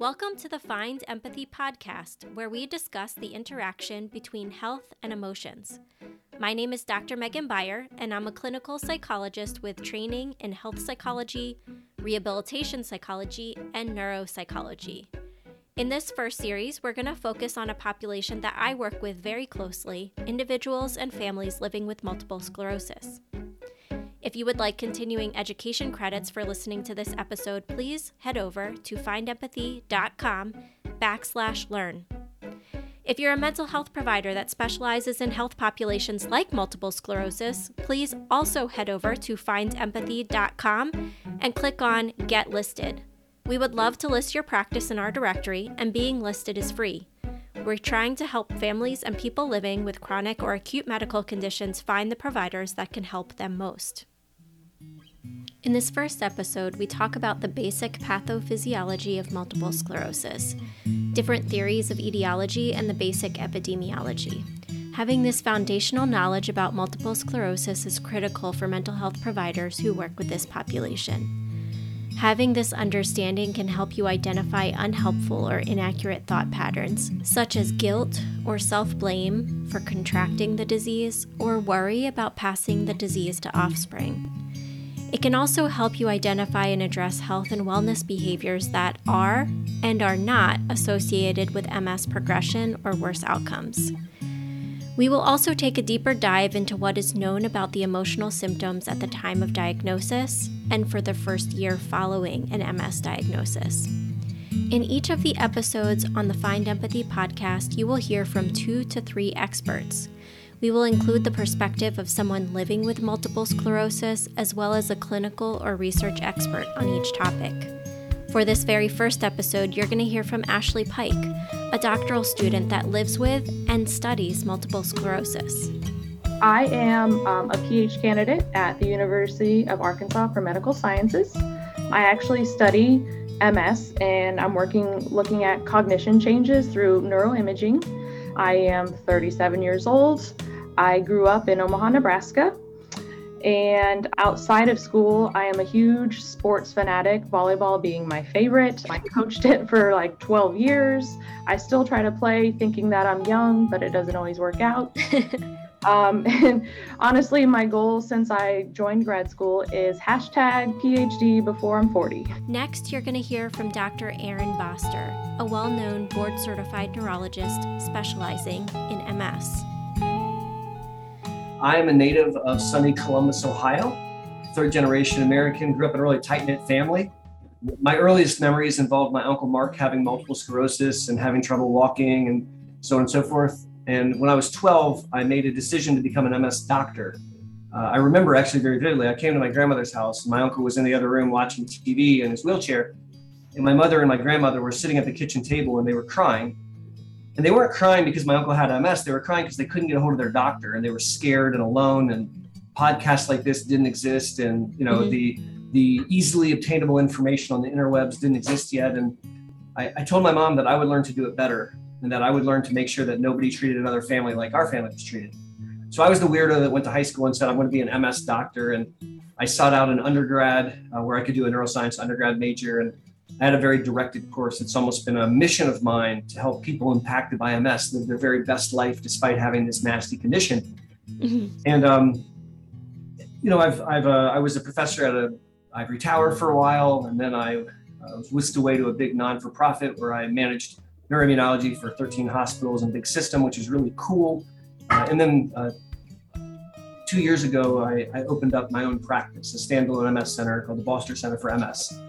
Welcome to the Find Empathy podcast, where we discuss the interaction between health and emotions. My name is Dr. Meghan Beier, and I'm a clinical psychologist with training in health psychology, rehabilitation psychology, and neuropsychology. In this first series, we're going to focus on a population that I work with very closely individuals and families living with multiple sclerosis. If you would like continuing education credits for listening to this episode, please head over to findempathy.com backslash learn. If you're a mental health provider that specializes in health populations like multiple sclerosis, please also head over to findempathy.com and click on Get Listed. We would love to list your practice in our directory, and being listed is free. We're trying to help families and people living with chronic or acute medical conditions find the providers that can help them most. In this first episode, we talk about the basic pathophysiology of multiple sclerosis, different theories of etiology, and the basic epidemiology. Having this foundational knowledge about multiple sclerosis is critical for mental health providers who work with this population. Having this understanding can help you identify unhelpful or inaccurate thought patterns, such as guilt or self blame for contracting the disease, or worry about passing the disease to offspring. It can also help you identify and address health and wellness behaviors that are and are not associated with MS progression or worse outcomes. We will also take a deeper dive into what is known about the emotional symptoms at the time of diagnosis and for the first year following an MS diagnosis. In each of the episodes on the Find Empathy podcast, you will hear from two to three experts we will include the perspective of someone living with multiple sclerosis, as well as a clinical or research expert on each topic. For this very first episode, you're going to hear from Ashley Pike, a doctoral student that lives with and studies multiple sclerosis. I am um, a PhD candidate at the University of Arkansas for Medical Sciences. I actually study MS and I'm working looking at cognition changes through neuroimaging. I am 37 years old. I grew up in Omaha, Nebraska. And outside of school, I am a huge sports fanatic, volleyball being my favorite. I coached it for like 12 years. I still try to play thinking that I'm young, but it doesn't always work out. um, and honestly, my goal since I joined grad school is hashtag PhD before I'm 40. Next, you're going to hear from Dr. Aaron Boster, a well known board certified neurologist specializing in MS. I am a native of sunny Columbus, Ohio, third generation American, grew up in a really tight knit family. My earliest memories involved my uncle Mark having multiple sclerosis and having trouble walking and so on and so forth. And when I was 12, I made a decision to become an MS doctor. Uh, I remember actually very vividly, I came to my grandmother's house. My uncle was in the other room watching TV in his wheelchair. And my mother and my grandmother were sitting at the kitchen table and they were crying and they weren't crying because my uncle had MS. They were crying because they couldn't get a hold of their doctor and they were scared and alone. And podcasts like this didn't exist, and you know mm-hmm. the the easily obtainable information on the interwebs didn't exist yet. And I, I told my mom that I would learn to do it better and that I would learn to make sure that nobody treated another family like our family was treated. So I was the weirdo that went to high school and said I'm going to be an MS doctor, and I sought out an undergrad uh, where I could do a neuroscience undergrad major and I had a very directed course. It's almost been a mission of mine to help people impacted by MS live their very best life despite having this nasty condition. Mm-hmm. And um, you know, I've I've uh, I was a professor at a ivory tower for a while, and then I uh, was whisked away to a big non-for-profit where I managed neuroimmunology for 13 hospitals and big system, which is really cool. Uh, and then uh, two years ago, I, I, opened up my own practice, a standalone MS center called the Boster Center for MS.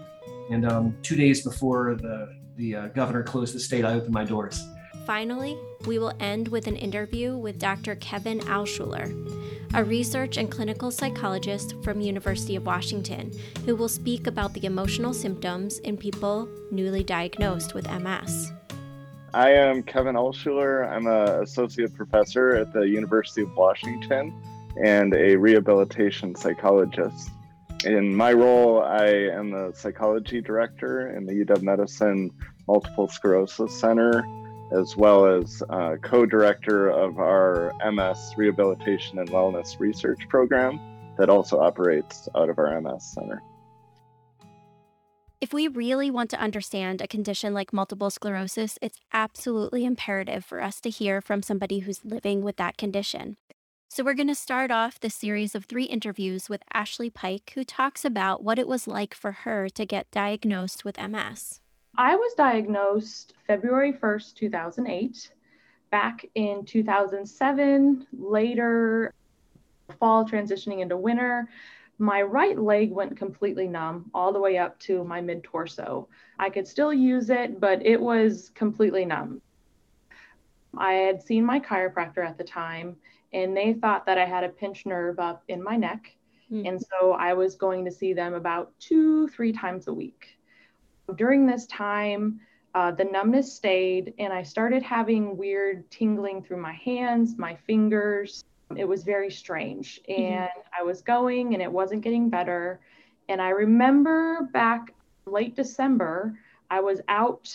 And um, two days before the, the uh, governor closed the state, I opened my doors. Finally, we will end with an interview with Dr. Kevin Alschuler, a research and clinical psychologist from University of Washington, who will speak about the emotional symptoms in people newly diagnosed with MS. I am Kevin Alschuler. I'm an associate professor at the University of Washington and a rehabilitation psychologist in my role, I am the psychology director in the UW Medicine Multiple Sclerosis Center, as well as uh, co director of our MS Rehabilitation and Wellness Research Program that also operates out of our MS Center. If we really want to understand a condition like multiple sclerosis, it's absolutely imperative for us to hear from somebody who's living with that condition. So, we're going to start off the series of three interviews with Ashley Pike, who talks about what it was like for her to get diagnosed with MS. I was diagnosed February 1st, 2008. Back in 2007, later fall, transitioning into winter, my right leg went completely numb all the way up to my mid torso. I could still use it, but it was completely numb. I had seen my chiropractor at the time and they thought that I had a pinched nerve up in my neck. Mm. And so I was going to see them about two, three times a week. During this time, uh, the numbness stayed, and I started having weird tingling through my hands, my fingers. It was very strange. Mm-hmm. And mm-hmm. I was going, and it wasn't getting better. And I remember back late December, I was out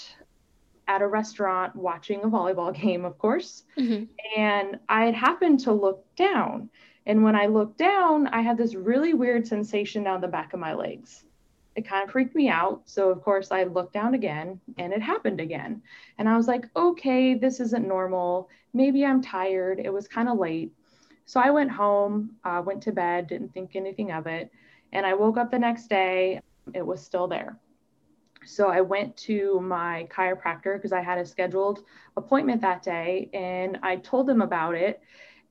at a restaurant watching a volleyball game, of course. Mm-hmm. And I had happened to look down. And when I looked down, I had this really weird sensation down the back of my legs. It kind of freaked me out. So, of course, I looked down again and it happened again. And I was like, okay, this isn't normal. Maybe I'm tired. It was kind of late. So I went home, uh, went to bed, didn't think anything of it. And I woke up the next day, it was still there. So I went to my chiropractor because I had a scheduled appointment that day and I told him about it.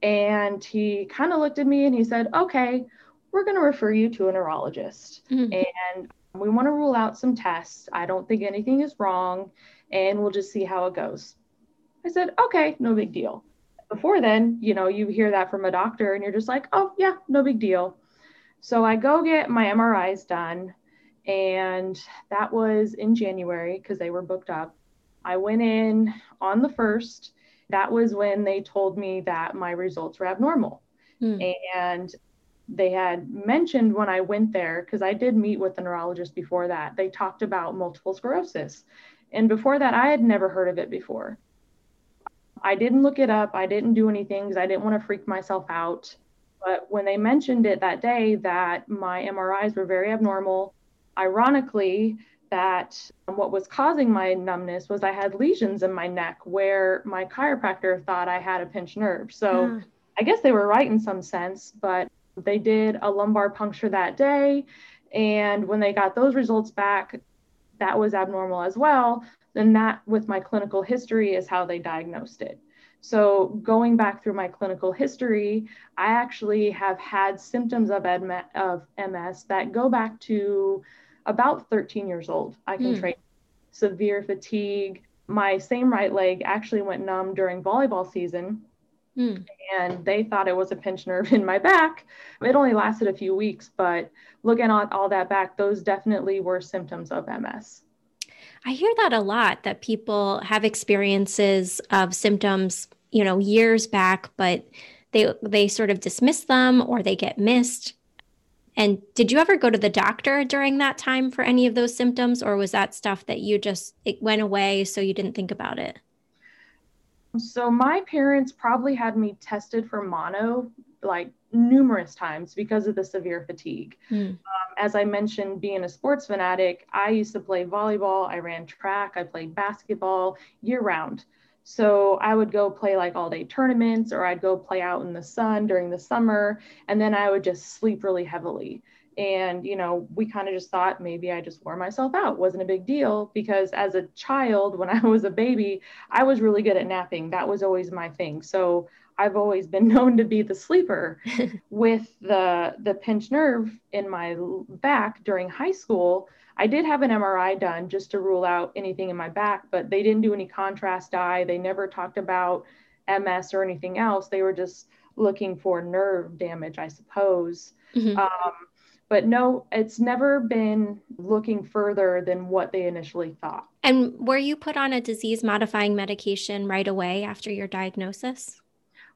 And he kind of looked at me and he said, okay, we're going to refer you to a neurologist. Mm-hmm. And we want to rule out some tests. I don't think anything is wrong and we'll just see how it goes. I said, okay, no big deal. Before then, you know, you hear that from a doctor and you're just like, oh, yeah, no big deal. So I go get my MRIs done and that was in January because they were booked up. I went in on the first. That was when they told me that my results were abnormal. Hmm. And they had mentioned when I went there, because I did meet with the neurologist before that, they talked about multiple sclerosis. And before that, I had never heard of it before. I didn't look it up. I didn't do anything because I didn't want to freak myself out. But when they mentioned it that day that my MRIs were very abnormal, ironically, that what was causing my numbness was I had lesions in my neck where my chiropractor thought I had a pinched nerve. So yeah. I guess they were right in some sense, but they did a lumbar puncture that day. And when they got those results back, that was abnormal as well. Then that, with my clinical history, is how they diagnosed it. So, going back through my clinical history, I actually have had symptoms of, of MS that go back to about 13 years old. I can mm. severe fatigue. My same right leg actually went numb during volleyball season. Mm. And they thought it was a pinched nerve in my back. It only lasted a few weeks, but looking at all that back, those definitely were symptoms of MS. I hear that a lot that people have experiences of symptoms, you know, years back, but they they sort of dismiss them or they get missed. And did you ever go to the doctor during that time for any of those symptoms, or was that stuff that you just it went away so you didn't think about it? So my parents probably had me tested for mono like numerous times because of the severe fatigue. Mm. Um, as I mentioned, being a sports fanatic, I used to play volleyball, I ran track, I played basketball year round. So I would go play like all day tournaments or I'd go play out in the sun during the summer and then I would just sleep really heavily. And, you know, we kind of just thought maybe I just wore myself out. Wasn't a big deal because as a child, when I was a baby, I was really good at napping. That was always my thing. So I've always been known to be the sleeper. With the the pinched nerve in my back during high school, I did have an MRI done just to rule out anything in my back, but they didn't do any contrast dye. They never talked about MS or anything else. They were just looking for nerve damage, I suppose. Mm-hmm. Um, but no, it's never been looking further than what they initially thought. And were you put on a disease modifying medication right away after your diagnosis?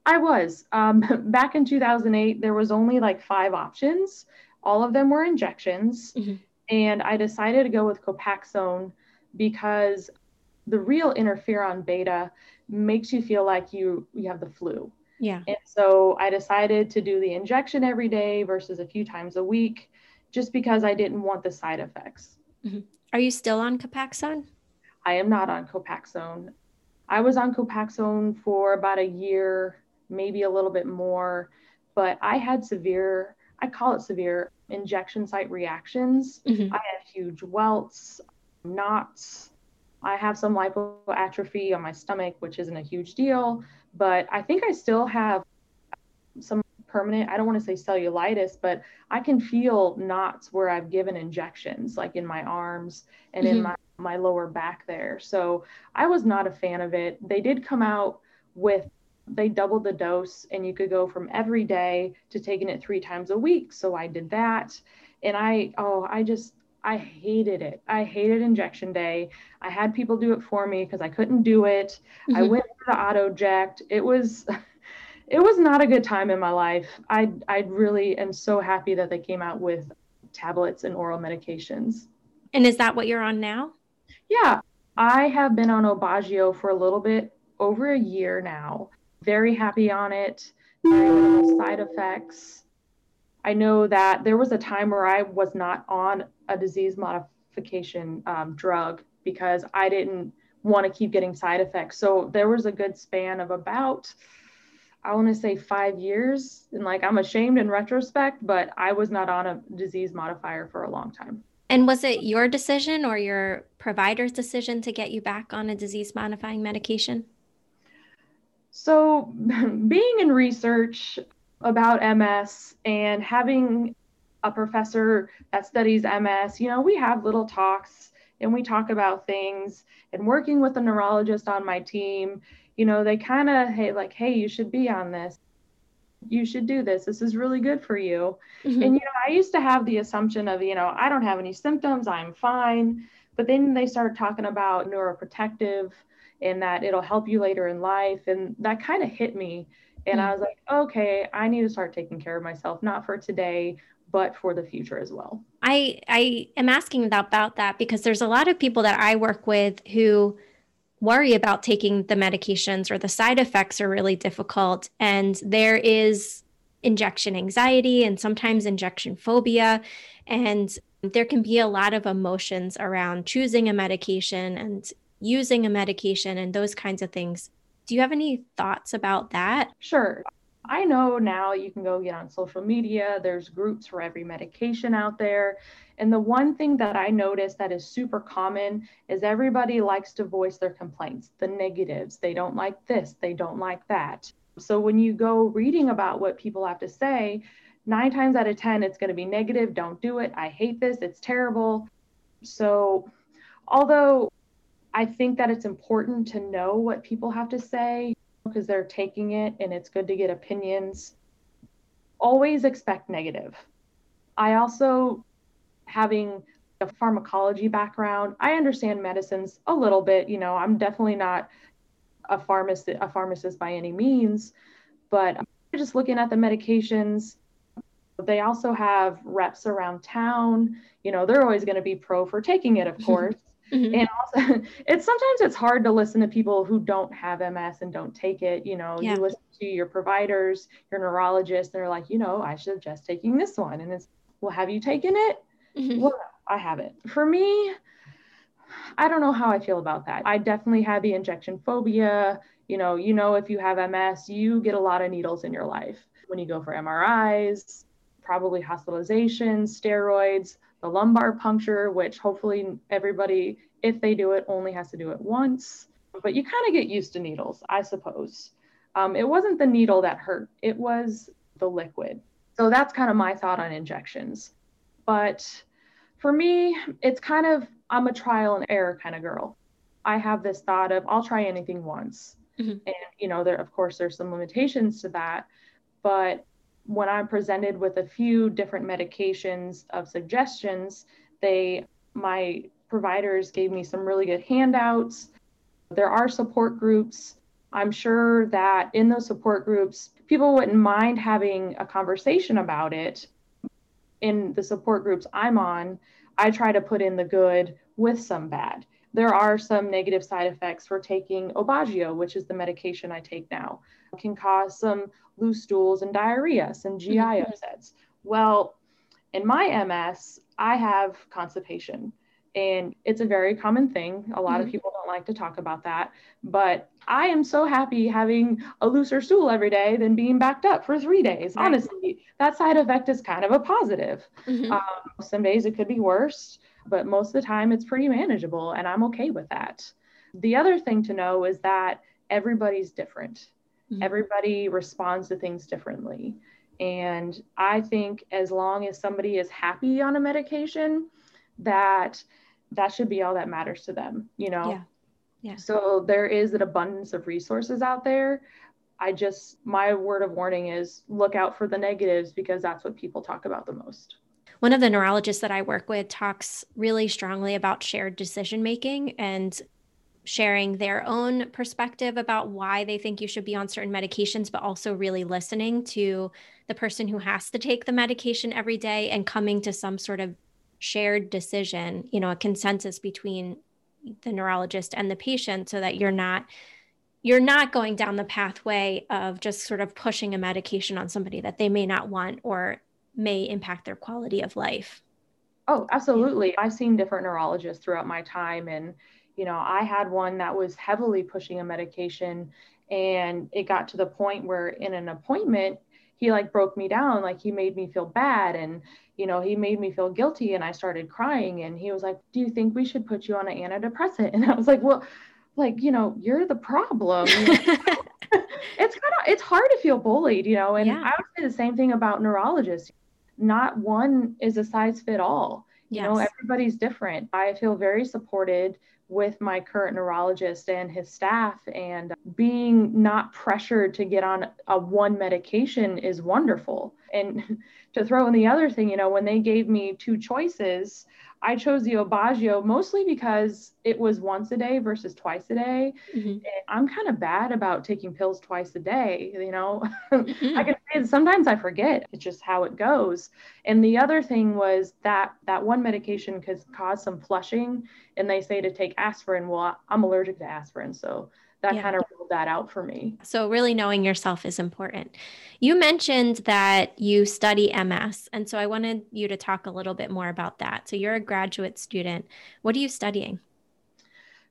I was. Um, back in 2008, there was only like five options. All of them were injections. Mm-hmm. And I decided to go with Copaxone because the real interferon beta makes you feel like you you have the flu. Yeah. And so I decided to do the injection every day versus a few times a week just because I didn't want the side effects. Mm-hmm. Are you still on Copaxone? I am not on Copaxone. I was on Copaxone for about a year, maybe a little bit more, but I had severe, I call it severe injection site reactions. Mm-hmm. I had huge welts, knots. I have some lipoatrophy on my stomach, which isn't a huge deal, but I think I still have some permanent, I don't want to say cellulitis, but I can feel knots where I've given injections, like in my arms and mm-hmm. in my, my lower back there. So I was not a fan of it. They did come out with, they doubled the dose, and you could go from every day to taking it three times a week. So I did that. And I, oh, I just, I hated it. I hated injection day. I had people do it for me because I couldn't do it. Mm-hmm. I went to the auto-inject. It was it was not a good time in my life. I I really am so happy that they came out with tablets and oral medications. And is that what you're on now? Yeah, I have been on Aubagio for a little bit over a year now. Very happy on it. Very little side effects. I know that there was a time where I was not on a disease modification um, drug because I didn't want to keep getting side effects. So there was a good span of about I want to say five years. And like, I'm ashamed in retrospect, but I was not on a disease modifier for a long time. And was it your decision or your provider's decision to get you back on a disease modifying medication? So, being in research about MS and having a professor that studies MS, you know, we have little talks and we talk about things. And working with a neurologist on my team, you know, they kind of hey like, hey, you should be on this. You should do this. This is really good for you. Mm-hmm. And you know, I used to have the assumption of, you know, I don't have any symptoms, I'm fine. But then they started talking about neuroprotective and that it'll help you later in life. And that kind of hit me. And mm-hmm. I was like, okay, I need to start taking care of myself, not for today, but for the future as well. I I am asking about that because there's a lot of people that I work with who worry about taking the medications or the side effects are really difficult. And there is injection anxiety and sometimes injection phobia. And there can be a lot of emotions around choosing a medication and using a medication and those kinds of things. Do you have any thoughts about that? Sure. I know now you can go get on social media, there's groups for every medication out there. And the one thing that I notice that is super common is everybody likes to voice their complaints, the negatives. They don't like this, they don't like that. So when you go reading about what people have to say, nine times out of 10, it's going to be negative. Don't do it. I hate this. It's terrible. So, although I think that it's important to know what people have to say, because they're taking it and it's good to get opinions. Always expect negative. I also, having a pharmacology background, I understand medicines a little bit. You know, I'm definitely not a pharmacist, a pharmacist by any means, but just looking at the medications, they also have reps around town. You know, they're always going to be pro for taking it, of course. Mm-hmm. And also, it's sometimes it's hard to listen to people who don't have MS and don't take it. You know, yeah. you listen to your providers, your neurologist, and they're like, you know, I just taken this one. And it's, well, have you taken it? Mm-hmm. Well, I haven't. For me, I don't know how I feel about that. I definitely had the injection phobia. You know, you know, if you have MS, you get a lot of needles in your life when you go for MRIs, probably hospitalizations, steroids the lumbar puncture, which hopefully everybody, if they do it, only has to do it once. But you kind of get used to needles, I suppose. Um, it wasn't the needle that hurt, it was the liquid. So that's kind of my thought on injections. But for me, it's kind of, I'm a trial and error kind of girl. I have this thought of, I'll try anything once. Mm-hmm. And, you know, there, of course, there's some limitations to that. But when I'm presented with a few different medications of suggestions, they my providers gave me some really good handouts. There are support groups. I'm sure that in those support groups, people wouldn't mind having a conversation about it. In the support groups I'm on, I try to put in the good with some bad. There are some negative side effects for taking Aubagio, which is the medication I take now. It can cause some loose stools and diarrhea, some GI mm-hmm. upsets. Well, in my MS, I have constipation. And it's a very common thing. A lot mm-hmm. of people don't like to talk about that. But I am so happy having a looser stool every day than being backed up for three days. Right. Honestly, that side effect is kind of a positive. Mm-hmm. Um, some days it could be worse, but most of the time it's pretty manageable, and I'm okay with that. The other thing to know is that everybody's different. Mm-hmm. Everybody responds to things differently. And I think as long as somebody is happy on a medication, that that should be all that matters to them, you know? Yeah. Yeah. So there is an abundance of resources out there. I just, my word of warning is look out for the negatives because that's what people talk about the most. One of the neurologists that I work with talks really strongly about shared decision making and sharing their own perspective about why they think you should be on certain medications, but also really listening to the person who has to take the medication every day and coming to some sort of shared decision, you know, a consensus between the neurologist and the patient so that you're not you're not going down the pathway of just sort of pushing a medication on somebody that they may not want or may impact their quality of life. Oh, absolutely. I've seen different neurologists throughout my time and you know, I had one that was heavily pushing a medication and it got to the point where in an appointment he like broke me down like he made me feel bad and you know he made me feel guilty and i started crying and he was like do you think we should put you on an antidepressant and i was like well like you know you're the problem it's kind of it's hard to feel bullied you know and yeah. i would say the same thing about neurologists not one is a size fit all. You yes. know everybody's different. I feel very supported with my current neurologist and his staff and being not pressured to get on a one medication is wonderful. And to throw in the other thing you know when they gave me two choices I chose the Aubagio mostly because it was once a day versus twice a day. Mm-hmm. I'm kind of bad about taking pills twice a day. You know, mm-hmm. I can say sometimes I forget. It's just how it goes. And the other thing was that that one medication could cause some flushing, and they say to take aspirin. Well, I'm allergic to aspirin, so that yeah. kind of ruled that out for me. So, really knowing yourself is important. You mentioned that you study MS. And so, I wanted you to talk a little bit more about that. So, you're a graduate student. What are you studying?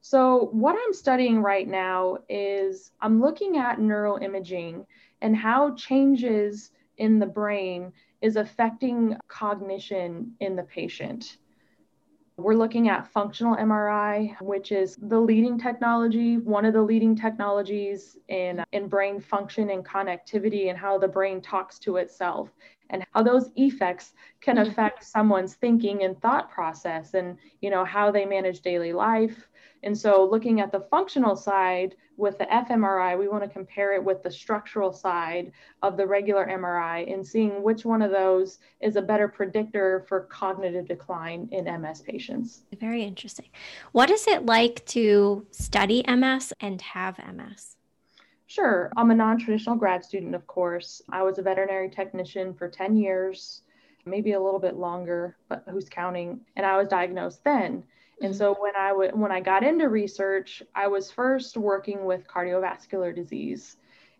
So, what I'm studying right now is I'm looking at neuroimaging and how changes in the brain is affecting cognition in the patient. We're looking at functional MRI, which is the leading technology, one of the leading technologies in, in brain function and connectivity and how the brain talks to itself and how those effects can mm-hmm. affect someone's thinking and thought process and you know how they manage daily life and so looking at the functional side with the fMRI, we want to compare it with the structural side of the regular MRI and seeing which one of those is a better predictor for cognitive decline in MS patients. Very interesting. What is it like to study MS and have MS? Sure. I'm a non traditional grad student, of course. I was a veterinary technician for 10 years, maybe a little bit longer, but who's counting? And I was diagnosed then. And mm-hmm. so when I w- when I got into research, I was first working with cardiovascular disease,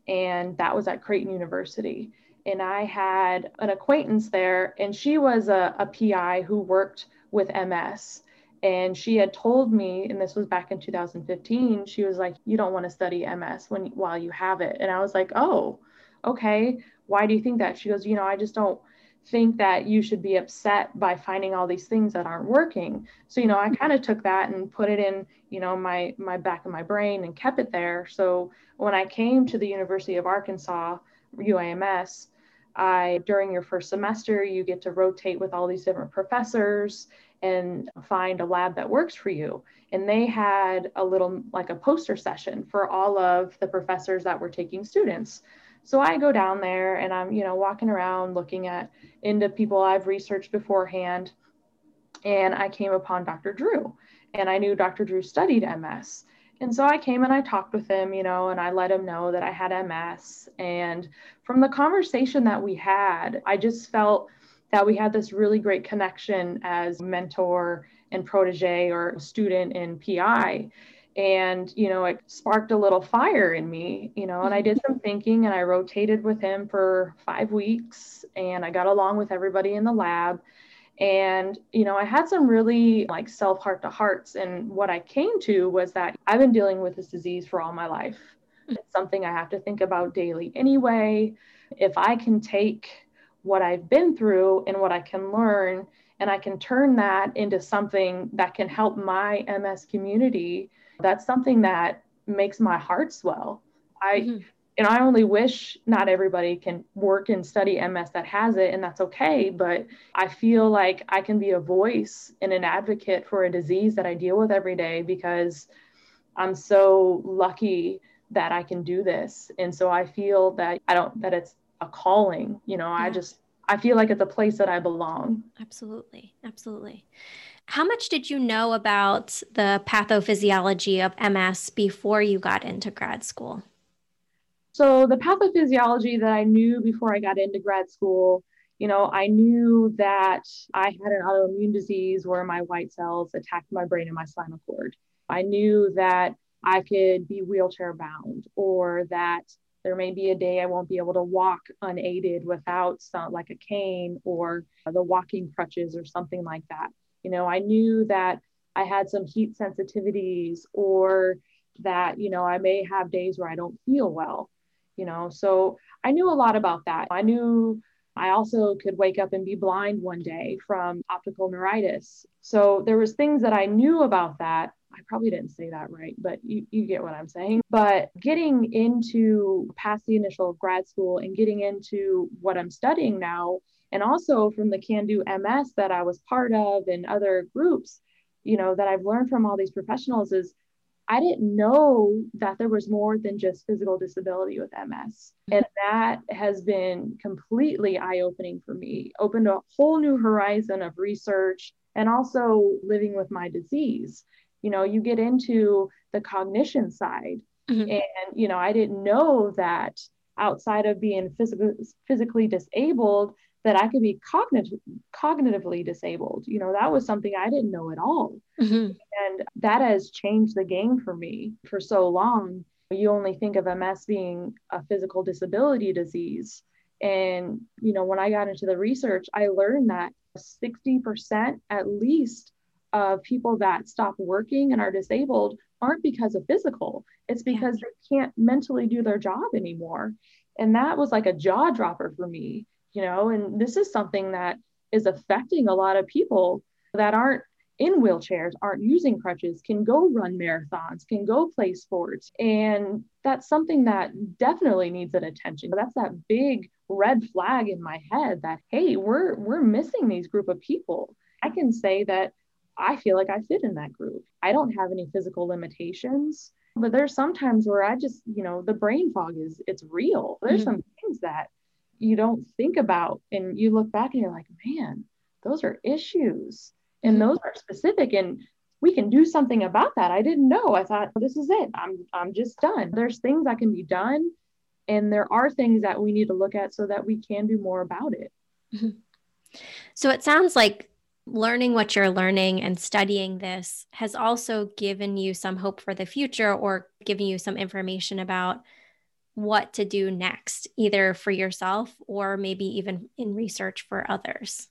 and that was at Creighton University. And I had an acquaintance there, and she was a, a PI who worked with MS. And she had told me, and this was back in 2015, she was like, "You don't want to study MS when while you have it." And I was like, "Oh, okay. Why do you think that?" She goes, "You know, I just don't." Think that you should be upset by finding all these things that aren't working. So you know i mm-hmm. kind of took that and put it in you know my my back of my brain and kept it there. So when i came to the university of arkansas uams i during your first semester you get to rotate with all these different professors and find a lab that works for you. And they had a little like a poster session for all of the professors that were taking students so I go down there and I'm, you know, walking around looking at into people I've researched beforehand. And I came upon Dr. Drew and I knew Dr. Drew studied MS. And so I came and I talked with him, you know, and I let him know that I had MS. And from the conversation that we had, I just felt that we had this really great connection as mentor and protege or student and PI and you know it sparked a little fire in me you know and i did some thinking and i rotated with him for five weeks and i got along with everybody in the lab And, you know, I had some really like self heart to hearts. And what I came to was that I've been dealing with this disease for all my life. It's something I have to think about daily anyway. If I can take what I've been through and what I can learn, and I can turn that into something that can help my MS community, that's something that makes my heart swell. I, mm-hmm and I only wish not everybody can work and study MS that has it, and that's okay. But I feel like I can be a voice and an advocate for a disease that I deal with every day because I'm so lucky that I can do this. And so I feel that I don't, that it's a calling, you know, yeah. I just, I feel like it's a place that I belong. Absolutely. Absolutely. How much did you know about the pathophysiology of MS before you got into grad school? So the pathophysiology that I knew before I got into grad school, you know, I knew that I had an autoimmune disease where my white cells attacked my brain and my spinal cord. I knew that I could be wheelchair bound or that there may be a day I won't be able to walk unaided without some, like a cane or the walking crutches or something like that. You know, I knew that I had some heat sensitivities or that, you know, I may have days where I don't feel well you know so i knew a lot about that. I knew i also could wake up and be blind one day from optical neuritis. So there was things that i knew about that. I probably didn't say that right but you, you get what i'm saying. But getting into past the initial grad school and getting into what i'm studying now and also from the can do ms that i was part of and other groups you know that i've learned from all these professionals is I didn't know that there was more than just physical disability with MS. And that has been completely eye opening for me, opened a whole new horizon of research and also living with my disease. You know, you get into the cognition side. Mm-hmm. And, you know, I didn't know that outside of being physically physically disabled, that I could be cognitive, cognitively disabled. You know, that was something I didn't know at all. Mm-hmm. And that has changed the game for me for so long. You only think of MS being a physical disability disease. And, you know, when I got into the research, I learned that 60% at least of people that stop working and are disabled aren't because of physical, it's because yeah. they can't mentally do their job anymore. And that was like a jaw dropper for me you know, and this is something that is affecting a lot of people that aren't in wheelchairs, aren't using crutches, can go run marathons, can go play sports. And that's something that definitely needs an attention. That's that big red flag in my head that, hey, we're we're missing these group of people. I can say that I feel like I fit in that group. I don't have any physical limitations, but there's sometimes where I just, you know, the brain fog is it's real. There's mm-hmm. some things that you don't think about and you look back and you're like man those are issues. And mm-hmm. those are specific and we can do something about that. I didn't know. I thought this is it. I'm i'm just done. There's things that can be done and there are things that we need to look at so that we can do more about it. Mm-hmm. so it sounds like learning what you're learning and studying this has also given you some hope for the future or given you some information about what to do next, either for yourself or maybe even in research for others?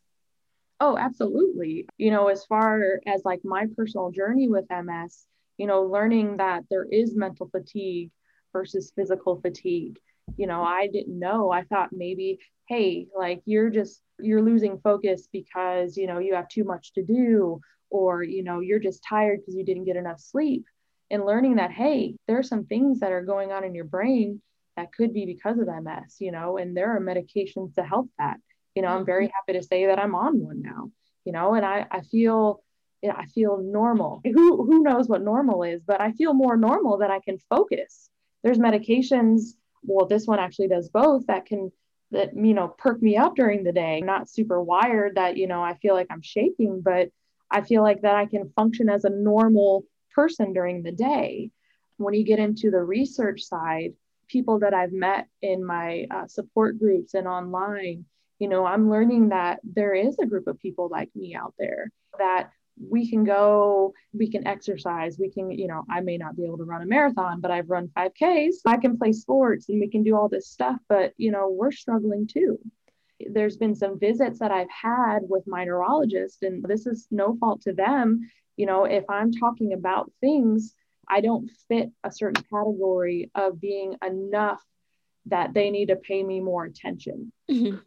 Oh, absolutely. You know, as far as like my personal journey with MS, you know, learning that there is mental fatigue versus physical fatigue. You know, I didn't know. I thought maybe, hey, like you're just you're losing focus because, you know, you have too much to do or, you know, you're just tired because you didn't get enough sleep. And learning that, hey, there are some things that are going on in your brain that could be because of MS, you know, and there are medications to help that. You know, I'm very mm-hmm. happy to say that I'm on one now, you know, and I, I feel I feel normal. Who who knows what normal is, but I feel more normal that I can focus. There's medications, well, this one actually does both that can that you know perk me up during the day. I'm not super wired that, you know, I feel like I'm shaking, but I feel like that I can function as a normal person during the day. When you get into the research side, people that I've met in my uh, support groups and online, you know, I'm learning that there is a group of people like me out there that we can go, we can exercise, we can, you know, I may not be able to run a marathon, but I've run 5Ks. I can play sports and we can do all this stuff, but, you know, we're struggling too. there's been some visits that I've had with my neurologist, and this is no fault to them. You know, if I'm talking about things, I don't fit a certain category of being enough that they need to pay me more attention. Mm-hmm.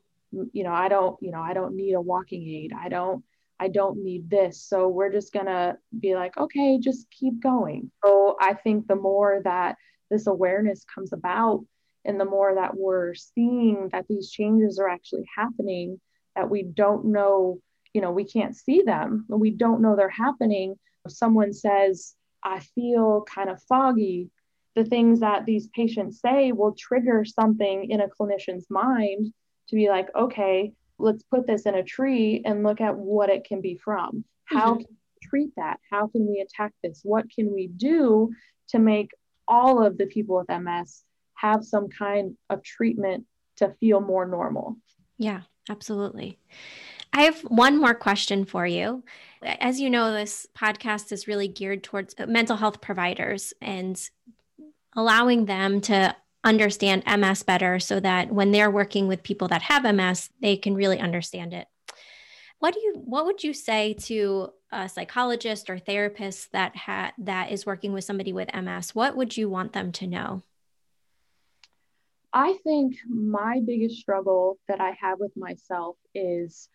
You know, I don't, you know, I don't need a walking aid. I don't, I don't need this. So we're just gonna be like, okay, just keep going. So I think the more that this awareness comes about and the more that we're seeing that these changes are actually happening, that we don't know, you know, we can't see them, we don't know they're happening. If someone says, I feel kind of foggy, the things that these patients say will trigger something in a clinician's mind to be like, okay, let's put this in a tree and look at what it can be from. How mm-hmm. can we treat that? How can we attack this? What can we do to make all of the people with MS have some kind of treatment to feel more normal. Yeah, absolutely. I have one more question for you. As you know, this podcast is really geared towards uh, mental health providers and allowing them to understand MS better so that when they're working with people that have MS, they can really understand it. What do you what would you say to a psychologist or therapist that ha- that is working with somebody with MS? What would you want them to know? I think my biggest struggle that I have with myself is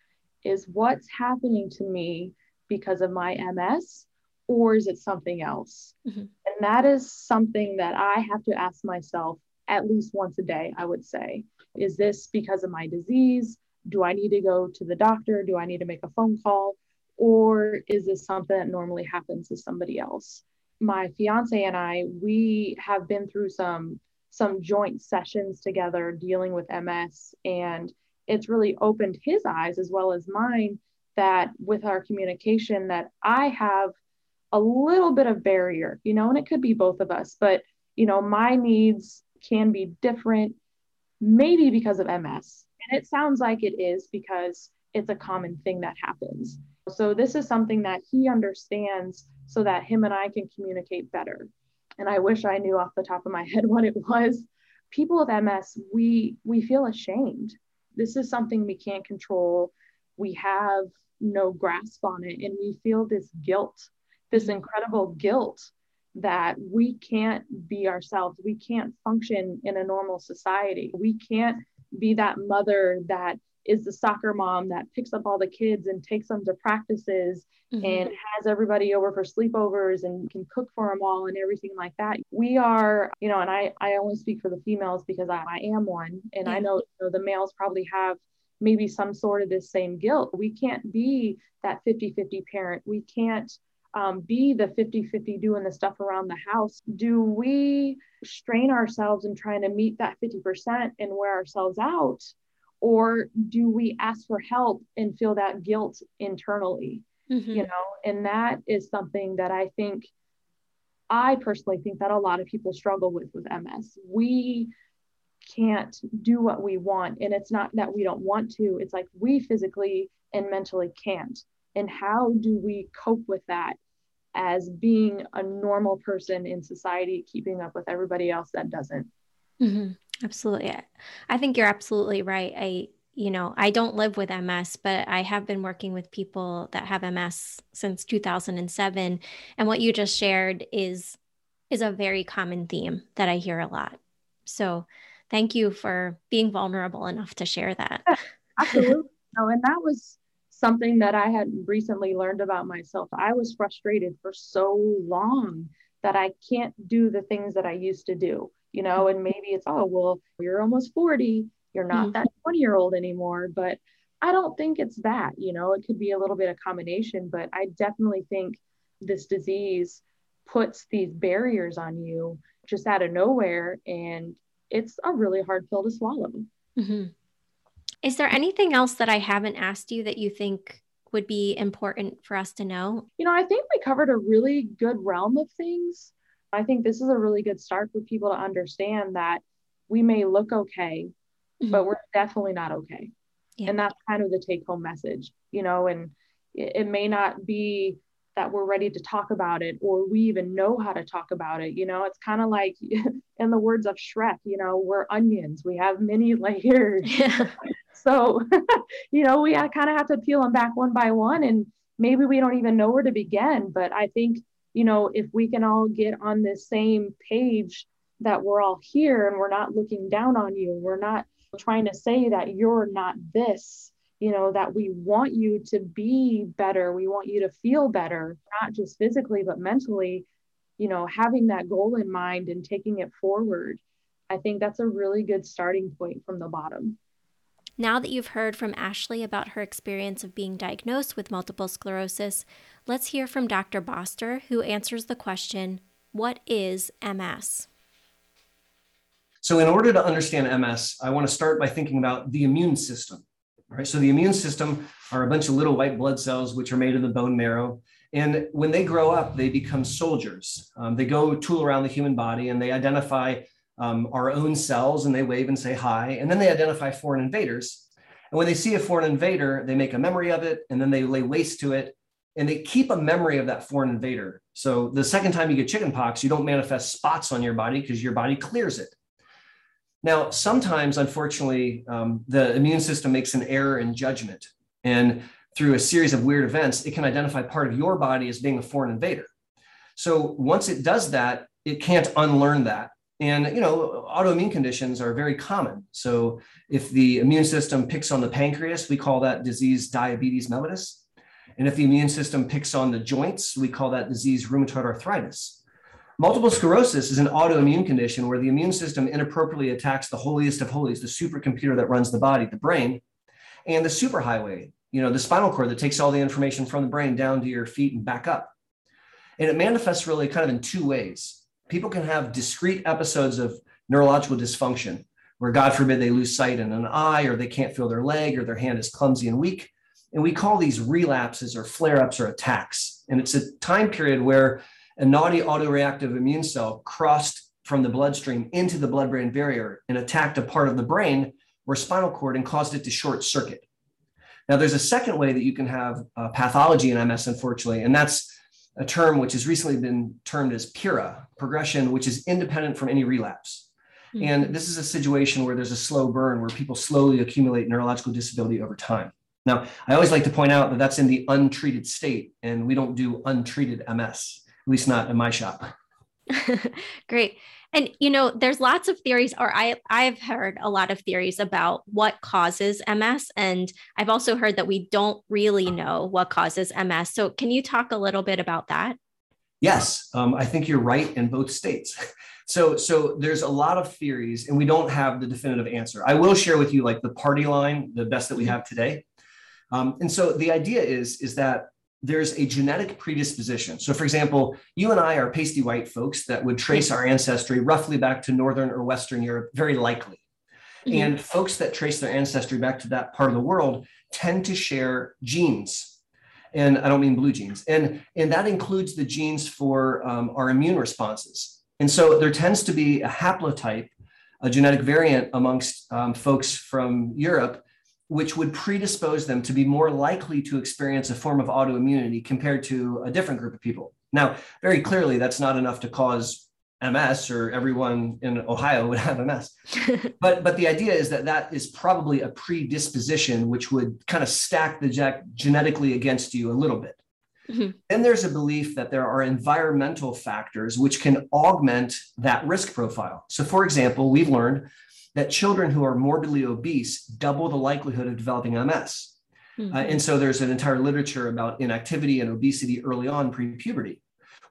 is what's happening to me because of my MS or is it something else? Mm-hmm. And that is something that I have to ask myself at least once a day, I would say. Is this because of my disease? Do I need to go to the doctor? Do I need to make a phone call? Or is this something that normally happens to somebody else? My fiance and I, we have been through some some joint sessions together dealing with MS. And it's really opened his eyes as well as mine that with our communication that I have a little bit of barrier, you know, and it could be both of us, but you know, my needs can be different, maybe because of MS. And it sounds like it is because it's a common thing that happens. So this is something that he understands so that him and I can communicate better and I wish I knew off the top of my head what it was. People with MS, we we feel ashamed. This is something we can't control. We have no grasp on it and we feel this guilt, this incredible guilt that we can't be ourselves. We can't function in a normal society. We can't be that mother that is the soccer mom that picks up all the kids and takes them to practices mm-hmm. and has everybody over for sleepovers and can cook for them all and everything like that. We are, you know, and I, I only speak for the females because I, I am one. And yeah. I know, you know the males probably have maybe some sort of this same guilt. We can't be that 50 50 parent. We can't um, be the 50 50 doing the stuff around the house. Do we strain ourselves in trying to meet that 50% and wear ourselves out? Or do we ask for help and feel that guilt internally mm-hmm. you know and that is something that i think i personally think that a lot of people struggle with with ms we can't do what we want and it's not that we don't want to it's like we physically and mentally can't and how do we cope with that as being a normal person in society keeping up with everybody else that doesn't mm-hmm. Absolutely. I think you're absolutely right. I, you know, I don't live with MS, but I have been working with people that have MS since 2007. And what you just shared is is a very common theme that I hear a lot. So thank you for being vulnerable enough to share that. Absolutely. no, and that was something that I had recently learned about myself. I was frustrated for so long that I can't do the things that I used to do you know, and maybe it's, oh, well, you're almost 40, you're not mm-hmm. that 20 year old anymore. But I don't think it's that, you know, it could be a little bit of combination, but I definitely think this disease puts these barriers on you just out of nowhere. And it's a really hard pill to swallow. Mm-hmm. Is there anything else that I haven't asked you that you think would be important for us to know? You know, I think we covered a really good realm of things. I think this is a really good start for people to understand that we may look okay, mm-hmm. but we're definitely not okay. Yeah. And that's kind of the take home message, you know, and it, it may not be that we're ready to talk about it or we even know how to talk about it. You know, it's kind of like in the words of Shrek, you know, we're onions, we have many layers. Yeah. So, you know, we kind of have to peel them back one by one, and maybe we don't even know where to begin. But I think, you know, if we can all get on this same page that we're all here and we're not looking down on you, we're not trying to say that you're not this, you know, that we want you to be better, we want you to feel better, not just physically, but mentally, you know, having that goal in mind and taking it forward. I think that's a really good starting point from the bottom. Now that you've heard from Ashley about her experience of being diagnosed with multiple sclerosis, let's hear from Dr. Boster, who answers the question What is MS? So, in order to understand MS, I want to start by thinking about the immune system. Right? So, the immune system are a bunch of little white blood cells which are made of the bone marrow. And when they grow up, they become soldiers. Um, they go tool around the human body and they identify um, our own cells and they wave and say hi. And then they identify foreign invaders. And when they see a foreign invader, they make a memory of it and then they lay waste to it and they keep a memory of that foreign invader. So the second time you get chickenpox, you don't manifest spots on your body because your body clears it. Now, sometimes, unfortunately, um, the immune system makes an error in judgment. And through a series of weird events, it can identify part of your body as being a foreign invader. So once it does that, it can't unlearn that. And you know, autoimmune conditions are very common. So if the immune system picks on the pancreas, we call that disease diabetes mellitus. And if the immune system picks on the joints, we call that disease rheumatoid arthritis. Multiple sclerosis is an autoimmune condition where the immune system inappropriately attacks the holiest of holies, the supercomputer that runs the body, the brain, and the superhighway, you know, the spinal cord that takes all the information from the brain down to your feet and back up. And it manifests really kind of in two ways people can have discrete episodes of neurological dysfunction where god forbid they lose sight in an eye or they can't feel their leg or their hand is clumsy and weak. And we call these relapses or flare-ups or attacks. And it's a time period where a naughty autoreactive immune cell crossed from the bloodstream into the blood-brain barrier and attacked a part of the brain or spinal cord and caused it to short circuit. Now there's a second way that you can have uh, pathology in ms unfortunately and that's a term which has recently been termed as PIRA, progression, which is independent from any relapse. Mm-hmm. And this is a situation where there's a slow burn where people slowly accumulate neurological disability over time. Now, I always like to point out that that's in the untreated state, and we don't do untreated MS, at least not in my shop. Great. And you know, there's lots of theories, or I I've heard a lot of theories about what causes MS, and I've also heard that we don't really know what causes MS. So, can you talk a little bit about that? Yes, um, I think you're right in both states. So, so there's a lot of theories, and we don't have the definitive answer. I will share with you like the party line, the best that we have today. Um, and so the idea is is that there's a genetic predisposition. So, for example, you and I are pasty white folks that would trace our ancestry roughly back to Northern or Western Europe, very likely. Mm-hmm. And folks that trace their ancestry back to that part of the world tend to share genes. And I don't mean blue genes. And, and that includes the genes for um, our immune responses. And so there tends to be a haplotype, a genetic variant amongst um, folks from Europe which would predispose them to be more likely to experience a form of autoimmunity compared to a different group of people. Now, very clearly, that's not enough to cause MS or everyone in Ohio would have MS. but but the idea is that that is probably a predisposition which would kind of stack the jack genetically against you a little bit. Mm-hmm. Then there's a belief that there are environmental factors which can augment that risk profile. So for example, we've learned that children who are morbidly obese double the likelihood of developing MS. Mm-hmm. Uh, and so there's an entire literature about inactivity and obesity early on pre-puberty.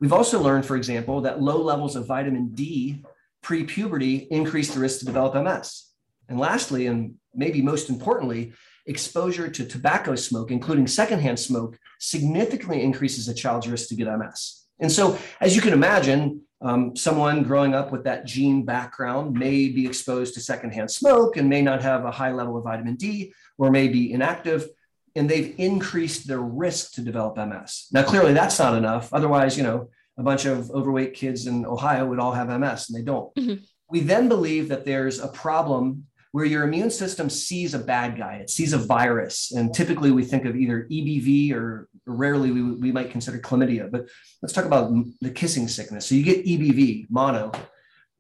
We've also learned, for example, that low levels of vitamin D pre-puberty increase the risk to develop MS. And lastly, and maybe most importantly, exposure to tobacco smoke, including secondhand smoke, significantly increases a child's risk to get MS. And so, as you can imagine, um, someone growing up with that gene background may be exposed to secondhand smoke and may not have a high level of vitamin D or may be inactive, and they've increased their risk to develop MS. Now, clearly, that's not enough. Otherwise, you know, a bunch of overweight kids in Ohio would all have MS, and they don't. Mm-hmm. We then believe that there's a problem where your immune system sees a bad guy, it sees a virus. And typically we think of either EBV or rarely we, we might consider chlamydia. But let's talk about the kissing sickness. So you get EBV, mono,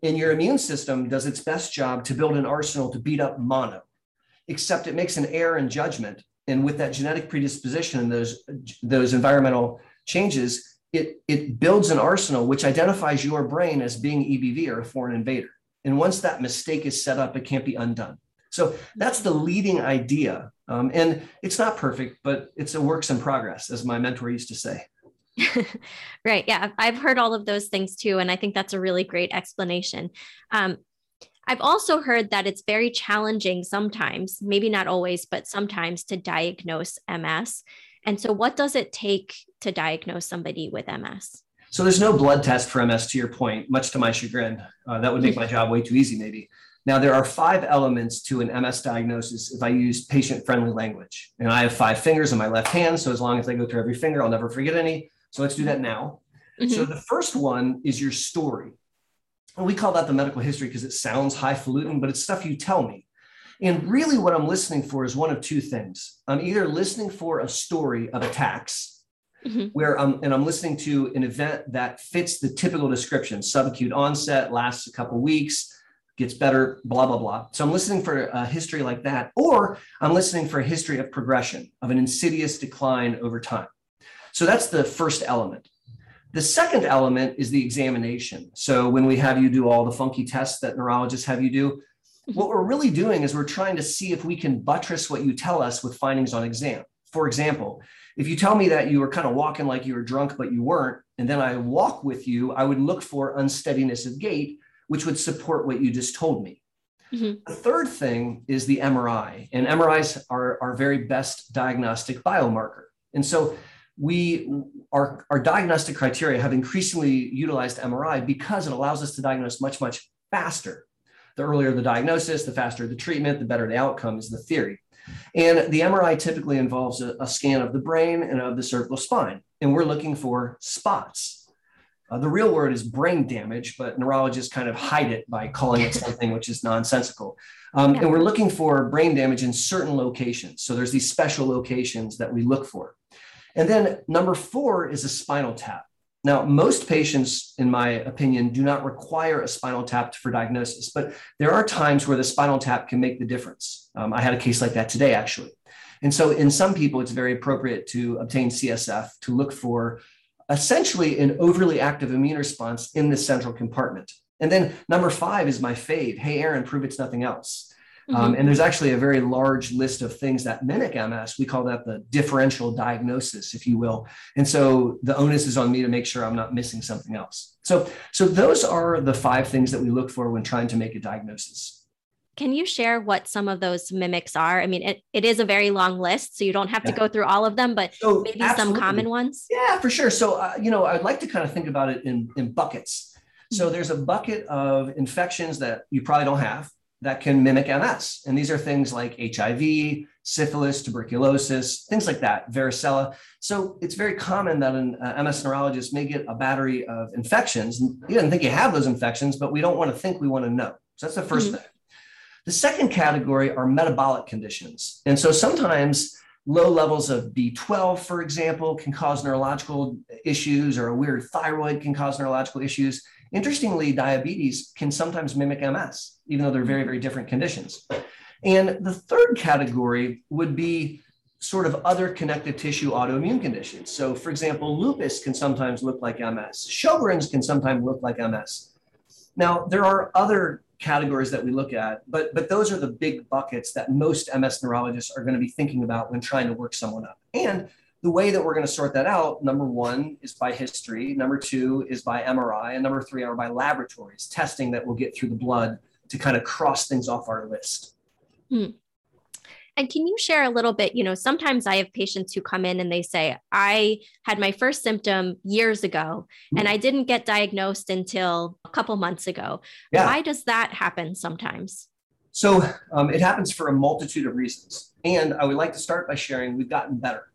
and your immune system does its best job to build an arsenal to beat up mono. except it makes an error in judgment. And with that genetic predisposition and those, those environmental changes, it, it builds an arsenal which identifies your brain as being EBV or a foreign invader. And once that mistake is set up, it can't be undone. So that's the leading idea. Um, and it's not perfect, but it's a works in progress, as my mentor used to say. right. Yeah. I've heard all of those things too. And I think that's a really great explanation. Um, I've also heard that it's very challenging sometimes, maybe not always, but sometimes to diagnose MS. And so, what does it take to diagnose somebody with MS? So, there's no blood test for MS, to your point, much to my chagrin. Uh, that would make my job way too easy, maybe. Now, there are five elements to an MS diagnosis if I use patient friendly language. And I have five fingers in my left hand. So, as long as I go through every finger, I'll never forget any. So, let's do that now. Mm-hmm. So, the first one is your story. And we call that the medical history because it sounds highfalutin, but it's stuff you tell me. And really, what I'm listening for is one of two things. I'm either listening for a story of attacks, mm-hmm. where I'm and I'm listening to an event that fits the typical description: subacute onset, lasts a couple weeks, gets better, blah blah blah. So I'm listening for a history like that, or I'm listening for a history of progression, of an insidious decline over time. So that's the first element. The second element is the examination. So when we have you do all the funky tests that neurologists have you do, what we're really doing is we're trying to see if we can buttress what you tell us with findings on exam. For example, if you tell me that you were kind of walking like you were drunk, but you weren't, and then I walk with you, I would look for unsteadiness of gait, which would support what you just told me. Mm-hmm. The third thing is the MRI, and MRIs are our very best diagnostic biomarker. And so we our, our diagnostic criteria have increasingly utilized MRI because it allows us to diagnose much, much faster. The earlier the diagnosis, the faster the treatment, the better the outcome is the theory. And the MRI typically involves a, a scan of the brain and of the cervical spine. And we're looking for spots. Uh, the real word is brain damage, but neurologists kind of hide it by calling it something which is nonsensical. Um, and we're looking for brain damage in certain locations. So there's these special locations that we look for. And then number four is a spinal tap. Now, most patients, in my opinion, do not require a spinal tap for diagnosis, but there are times where the spinal tap can make the difference. Um, I had a case like that today, actually. And so, in some people, it's very appropriate to obtain CSF to look for essentially an overly active immune response in the central compartment. And then number five is my fave. Hey, Aaron, prove it's nothing else. Um, mm-hmm. Um, and there's actually a very large list of things that mimic MS. We call that the differential diagnosis, if you will. And so the onus is on me to make sure I'm not missing something else. So, so those are the five things that we look for when trying to make a diagnosis. Can you share what some of those mimics are? I mean, it, it is a very long list, so you don't have yeah. to go through all of them, but so maybe absolutely. some common ones. Yeah, for sure. So, uh, you know, I'd like to kind of think about it in, in buckets. So mm-hmm. there's a bucket of infections that you probably don't have that can mimic MS. And these are things like HIV, syphilis, tuberculosis, things like that, varicella. So it's very common that an uh, MS neurologist may get a battery of infections. You didn't think you have those infections, but we don't want to think we want to know. So that's the 1st mm-hmm. thing. The second category are metabolic conditions. And so sometimes low levels of B12, for example, can cause neurological issues, or a weird thyroid can cause neurological issues. Interestingly, diabetes can sometimes mimic MS, even though they're very, very different conditions. And the third category would be sort of other connective tissue autoimmune conditions. So, for example, lupus can sometimes look like MS, Sjogren's can sometimes look like MS. Now, there are other categories that we look at, but, but those are the big buckets that most MS neurologists are going to be thinking about when trying to work someone up. And the way that we're going to sort that out, number one is by history, number two is by MRI, and number three are by laboratories, testing that will get through the blood to kind of cross things off our list. Hmm. And can you share a little bit? You know, sometimes I have patients who come in and they say, I had my first symptom years ago and I didn't get diagnosed until a couple months ago. Yeah. Why does that happen sometimes? So um, it happens for a multitude of reasons. And I would like to start by sharing we've gotten better.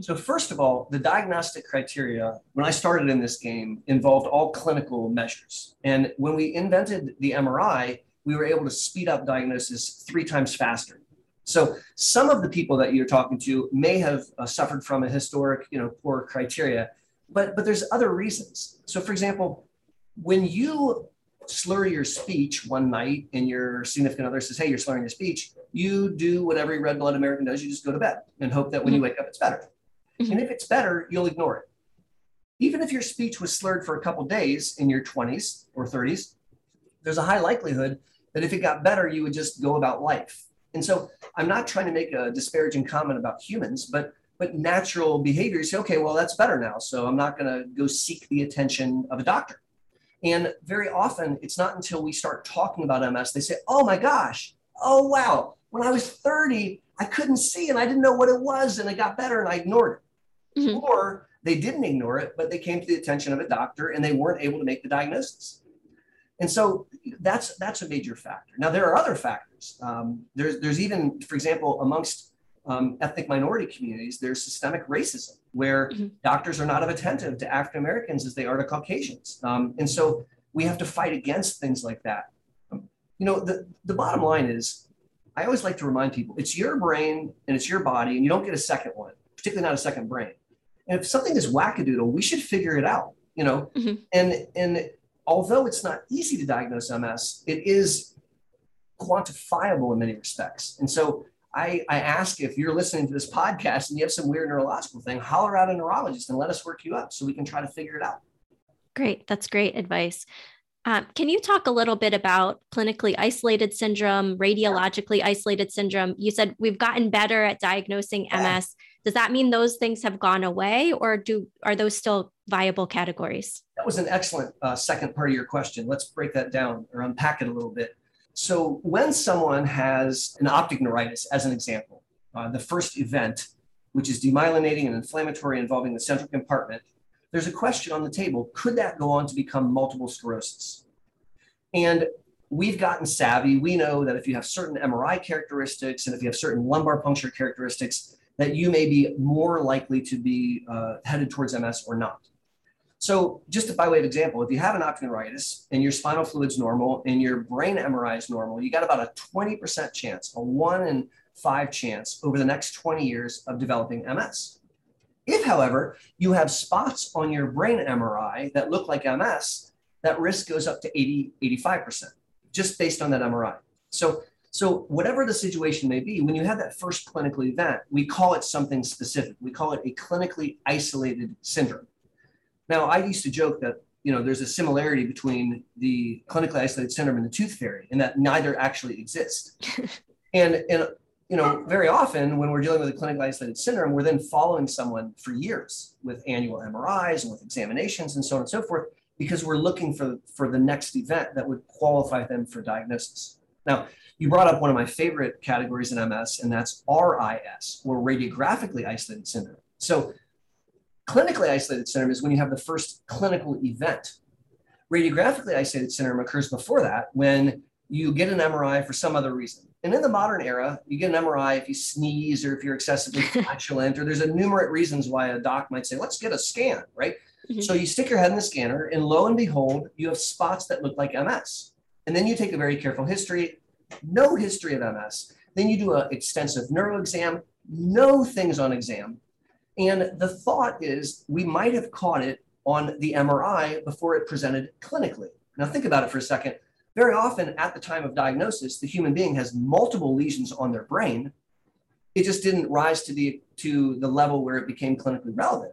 So, first of all, the diagnostic criteria, when I started in this game, involved all clinical measures. And when we invented the MRI, we were able to speed up diagnosis three times faster. So, some of the people that you're talking to may have uh, suffered from a historic, you know, poor criteria, but but there's other reasons. So, for example, when you slur your speech one night and your significant other says, Hey, you're slurring your speech, you do what every red blood American does. You just go to bed and hope that when you wake up, it's better. Mm-hmm. And if it's better, you'll ignore it. Even if your speech was slurred for a couple days in your 20s or 30s, there's a high likelihood that if it got better, you would just go about life. And so I'm not trying to make a disparaging comment about humans, but but natural behavior, you say, okay, well, that's better now. So I'm not going to go seek the attention of a doctor. And very often, it's not until we start talking about MS, they say, oh my gosh, oh wow, when I was 30, I couldn't see and I didn't know what it was and it got better and I ignored it. Mm-hmm. Or they didn't ignore it, but they came to the attention of a doctor and they weren't able to make the diagnosis. And so that's that's a major factor. Now there are other factors. Um, there's there's even, for example, amongst um, ethnic minority communities, there's systemic racism where mm-hmm. doctors are not as attentive to African Americans as they are to Caucasians. Um, and so we have to fight against things like that. Um, you know, the, the bottom line is I always like to remind people it's your brain and it's your body, and you don't get a second one, particularly not a second brain. And if something is wackadoodle, we should figure it out, you know? Mm-hmm. And, and although it's not easy to diagnose MS, it is quantifiable in many respects. And so I, I ask if you're listening to this podcast and you have some weird neurological thing, holler out a neurologist and let us work you up so we can try to figure it out. Great. That's great advice. Um, can you talk a little bit about clinically isolated syndrome, radiologically isolated syndrome? You said we've gotten better at diagnosing. MS. Does that mean those things have gone away, or do are those still viable categories? That was an excellent uh, second part of your question. Let's break that down or unpack it a little bit. So, when someone has an optic neuritis, as an example, uh, the first event, which is demyelinating and inflammatory involving the central compartment, there's a question on the table could that go on to become multiple sclerosis? And we've gotten savvy. We know that if you have certain MRI characteristics and if you have certain lumbar puncture characteristics, that you may be more likely to be uh, headed towards MS or not. So, just by way of example, if you have an optic neuritis and your spinal fluid's normal and your brain MRI is normal, you got about a 20% chance, a one in five chance over the next 20 years of developing MS. If, however, you have spots on your brain MRI that look like MS, that risk goes up to 80, 85%, just based on that MRI. So, so whatever the situation may be, when you have that first clinical event, we call it something specific. We call it a clinically isolated syndrome. Now, I used to joke that you know there's a similarity between the clinically isolated syndrome and the tooth fairy, and that neither actually exist. and and you know, very often when we're dealing with a clinically isolated syndrome, we're then following someone for years with annual MRIs and with examinations and so on and so forth, because we're looking for, for the next event that would qualify them for diagnosis. Now, you brought up one of my favorite categories in MS, and that's RIS, or radiographically isolated syndrome. So Clinically isolated syndrome is when you have the first clinical event. Radiographically isolated syndrome occurs before that when you get an MRI for some other reason. And in the modern era, you get an MRI if you sneeze or if you're excessively flatulent, or there's a numerate reasons why a doc might say, let's get a scan, right? Mm-hmm. So you stick your head in the scanner, and lo and behold, you have spots that look like MS. And then you take a very careful history, no history of MS. Then you do an extensive neuro exam, no things on exam. And the thought is we might have caught it on the MRI before it presented clinically. Now, think about it for a second. Very often, at the time of diagnosis, the human being has multiple lesions on their brain. It just didn't rise to the, to the level where it became clinically relevant.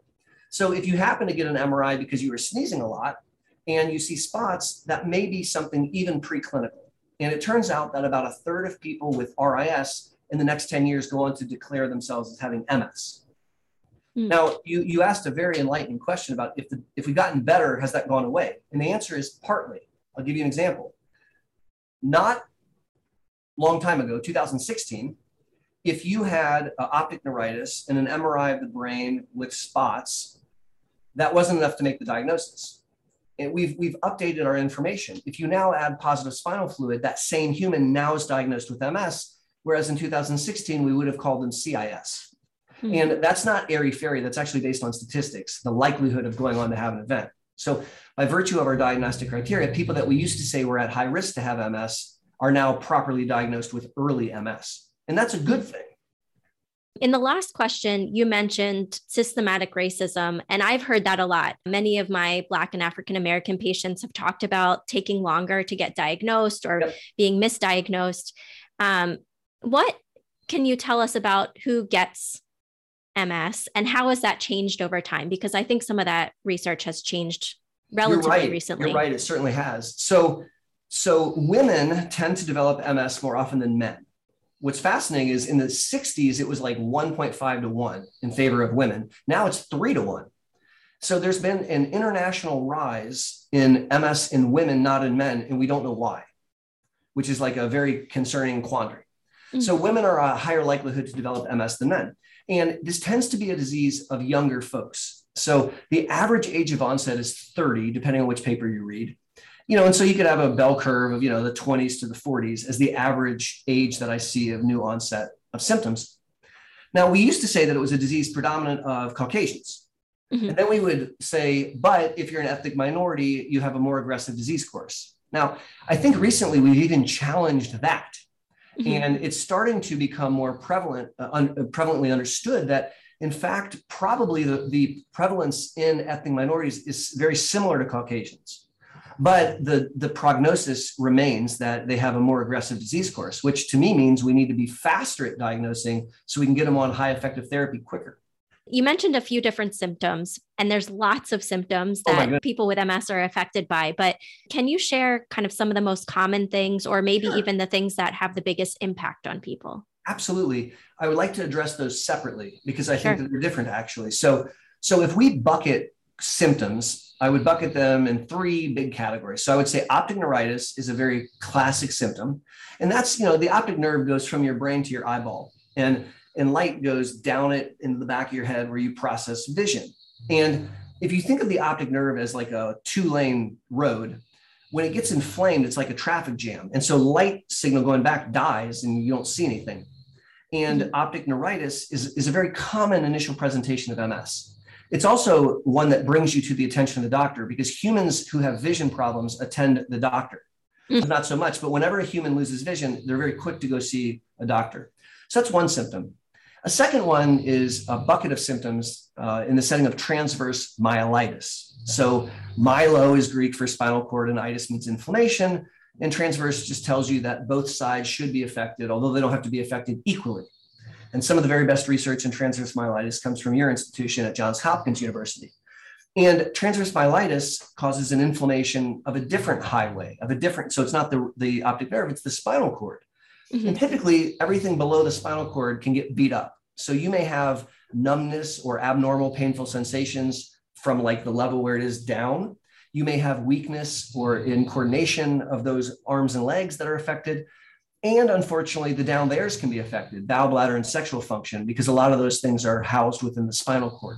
So, if you happen to get an MRI because you were sneezing a lot and you see spots, that may be something even preclinical. And it turns out that about a third of people with RIS in the next 10 years go on to declare themselves as having MS. Mm. Now, you, you asked a very enlightening question about if, the, if we've gotten better, has that gone away? And the answer is partly. I'll give you an example. Not long time ago, 2016, if you had uh, optic neuritis and an MRI of the brain with spots, that wasn't enough to make the diagnosis. And we've, we've updated our information. If you now add positive spinal fluid, that same human now is diagnosed with MS, whereas in 2016, we would have called them CIS. Mm-hmm. And that's not airy fairy. That's actually based on statistics, the likelihood of going on to have an event. So, by virtue of our diagnostic criteria, people that we used to say were at high risk to have MS are now properly diagnosed with early MS. And that's a good thing. In the last question, you mentioned systematic racism, and I've heard that a lot. Many of my Black and African American patients have talked about taking longer to get diagnosed or yep. being misdiagnosed. Um, what can you tell us about who gets MS and how has that changed over time? Because I think some of that research has changed relatively You're right. recently. You're right. It certainly has. So, so women tend to develop MS more often than men. What's fascinating is in the 60s, it was like 1.5 to 1 in favor of women. Now it's 3 to 1. So there's been an international rise in MS in women, not in men, and we don't know why, which is like a very concerning quandary. Mm-hmm. So women are a higher likelihood to develop MS than men. And this tends to be a disease of younger folks. So the average age of onset is 30, depending on which paper you read. You know, and so you could have a bell curve of, you know, the 20s to the 40s as the average age that I see of new onset of symptoms. Now, we used to say that it was a disease predominant of Caucasians. Mm-hmm. And then we would say, but if you're an ethnic minority, you have a more aggressive disease course. Now, I think recently we've even challenged that. Mm-hmm. And it's starting to become more prevalent, uh, un- prevalently understood that in fact, probably the, the prevalence in ethnic minorities is very similar to Caucasians. But the, the prognosis remains that they have a more aggressive disease course, which to me means we need to be faster at diagnosing so we can get them on high effective therapy quicker. You mentioned a few different symptoms, and there's lots of symptoms oh that oh people with MS are affected by. But can you share kind of some of the most common things, or maybe sure. even the things that have the biggest impact on people? Absolutely. I would like to address those separately because I think that they're different actually. So, so if we bucket symptoms, I would bucket them in three big categories. So I would say optic neuritis is a very classic symptom. And that's, you know, the optic nerve goes from your brain to your eyeball and, and light goes down it into the back of your head where you process vision. And if you think of the optic nerve as like a two lane road, when it gets inflamed, it's like a traffic jam. And so light signal going back dies and you don't see anything. And mm-hmm. optic neuritis is, is a very common initial presentation of MS. It's also one that brings you to the attention of the doctor because humans who have vision problems attend the doctor. Mm-hmm. Not so much, but whenever a human loses vision, they're very quick to go see a doctor. So that's one symptom. A second one is a bucket of symptoms uh, in the setting of transverse myelitis. So, myelo is Greek for spinal cord, and itis means inflammation. And transverse just tells you that both sides should be affected, although they don't have to be affected equally. And some of the very best research in transverse myelitis comes from your institution at Johns Hopkins University. And transverse myelitis causes an inflammation of a different highway, of a different, so it's not the, the optic nerve, it's the spinal cord. Mm-hmm. And typically, everything below the spinal cord can get beat up. So you may have numbness or abnormal painful sensations from like the level where it is down. You may have weakness or in coordination of those arms and legs that are affected. And unfortunately, the down theirs can be affected, bowel bladder and sexual function, because a lot of those things are housed within the spinal cord.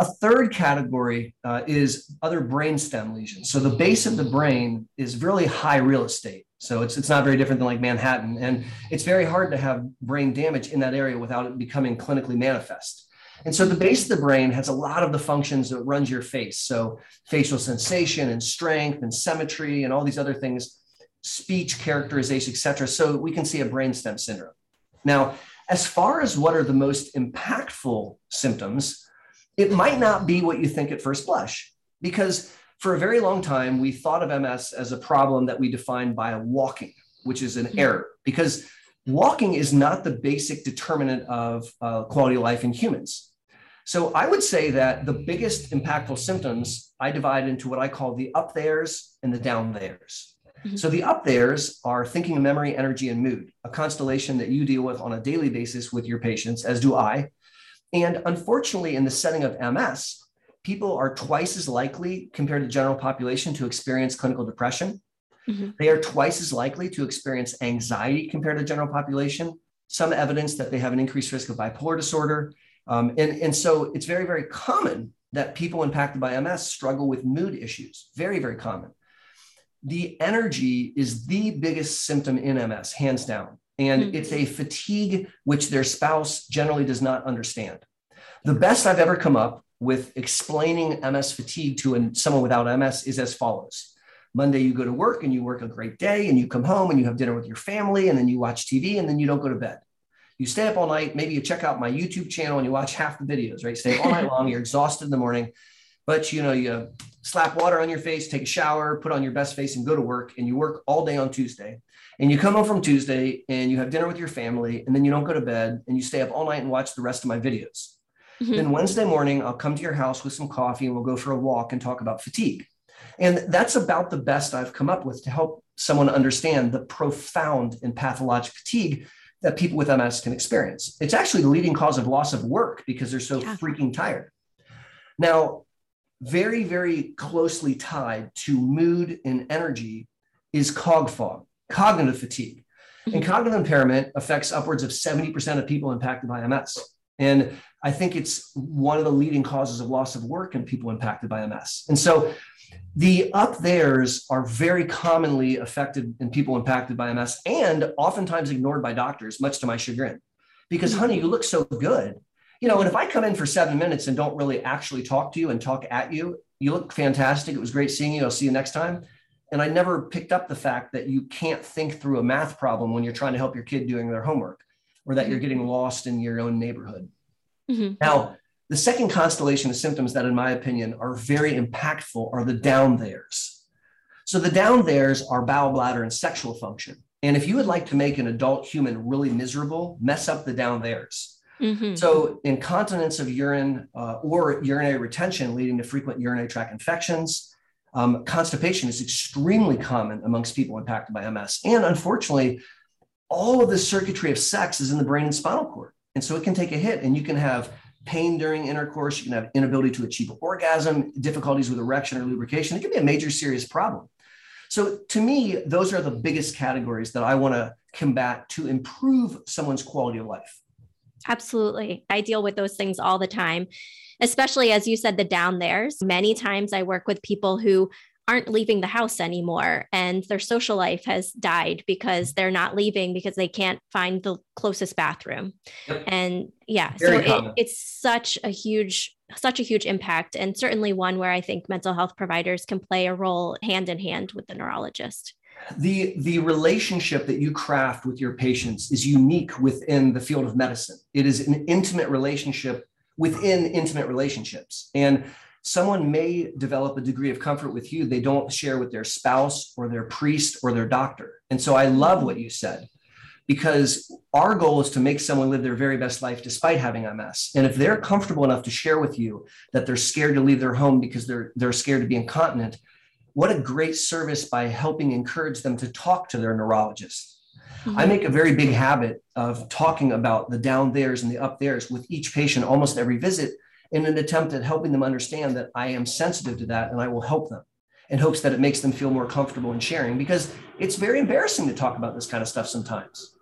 A third category uh, is other brainstem lesions. So the base of the brain is really high real estate. So it's, it's not very different than like Manhattan. And it's very hard to have brain damage in that area without it becoming clinically manifest. And so the base of the brain has a lot of the functions that runs your face. So facial sensation and strength and symmetry and all these other things, speech characterization, et cetera. So we can see a brainstem syndrome. Now, as far as what are the most impactful symptoms, it might not be what you think at first blush because for a very long time, we thought of MS as a problem that we defined by walking, which is an error because walking is not the basic determinant of uh, quality of life in humans. So I would say that the biggest impactful symptoms I divide into what I call the up there's and the down there's. Mm-hmm. So the up there's are thinking, memory, energy, and mood, a constellation that you deal with on a daily basis with your patients, as do I. And unfortunately, in the setting of MS, people are twice as likely compared to the general population to experience clinical depression. Mm-hmm. They are twice as likely to experience anxiety compared to the general population. Some evidence that they have an increased risk of bipolar disorder. Um, and, and so it's very, very common that people impacted by MS struggle with mood issues. Very, very common. The energy is the biggest symptom in MS, hands down. And mm-hmm. it's a fatigue which their spouse generally does not understand. The best I've ever come up with explaining MS fatigue to an, someone without MS is as follows. Monday, you go to work and you work a great day, and you come home and you have dinner with your family, and then you watch TV, and then you don't go to bed. you stay up all night. Maybe you check out my YouTube channel and you watch half the videos, right? Stay all night long. You're exhausted in the morning, but you know, you slap water on your face, take a shower, put on your best face, and go to work. And you work all day on Tuesday. And you come home from Tuesday and you have dinner with your family, and then you don't go to bed and you stay up all night and watch the rest of my videos. Mm-hmm. Then Wednesday morning, I'll come to your house with some coffee and we'll go for a walk and talk about fatigue. And that's about the best I've come up with to help someone understand the profound and pathologic fatigue that people with MS can experience. It's actually the leading cause of loss of work because they're so yeah. freaking tired. Now, very, very closely tied to mood and energy is cog fog, cognitive fatigue. Mm-hmm. And cognitive impairment affects upwards of 70% of people impacted by MS. And I think it's one of the leading causes of loss of work in people impacted by MS. And so the up theirs are very commonly affected in people impacted by MS and oftentimes ignored by doctors, much to my chagrin. Because, honey, you look so good. You know, and if I come in for seven minutes and don't really actually talk to you and talk at you, you look fantastic. It was great seeing you. I'll see you next time. And I never picked up the fact that you can't think through a math problem when you're trying to help your kid doing their homework or that you're getting lost in your own neighborhood. Mm-hmm. Now, the second constellation of symptoms that, in my opinion, are very impactful are the down theirs. So the down theirs are bowel, bladder, and sexual function. And if you would like to make an adult human really miserable, mess up the down theirs. Mm-hmm. So, incontinence of urine uh, or urinary retention leading to frequent urinary tract infections. Um, constipation is extremely common amongst people impacted by MS. And unfortunately, all of the circuitry of sex is in the brain and spinal cord. And so it can take a hit, and you can have pain during intercourse, you can have inability to achieve orgasm, difficulties with erection or lubrication. It can be a major serious problem. So to me, those are the biggest categories that I want to combat to improve someone's quality of life. Absolutely. I deal with those things all the time, especially as you said, the down theirs. Many times I work with people who aren't leaving the house anymore and their social life has died because they're not leaving because they can't find the closest bathroom. Yep. and yeah Very so it, it's such a huge such a huge impact and certainly one where i think mental health providers can play a role hand in hand with the neurologist. The the relationship that you craft with your patients is unique within the field of medicine. It is an intimate relationship within intimate relationships. And someone may develop a degree of comfort with you they don't share with their spouse or their priest or their doctor. And so I love what you said because our goal is to make someone live their very best life despite having MS. And if they're comfortable enough to share with you that they're scared to leave their home because they're they're scared to be incontinent, what a great service by helping encourage them to talk to their neurologist. Mm-hmm. I make a very big habit of talking about the down theirs and the up theirs with each patient almost every visit in an attempt at helping them understand that I am sensitive to that and I will help them in hopes that it makes them feel more comfortable in sharing because it's very embarrassing to talk about this kind of stuff sometimes.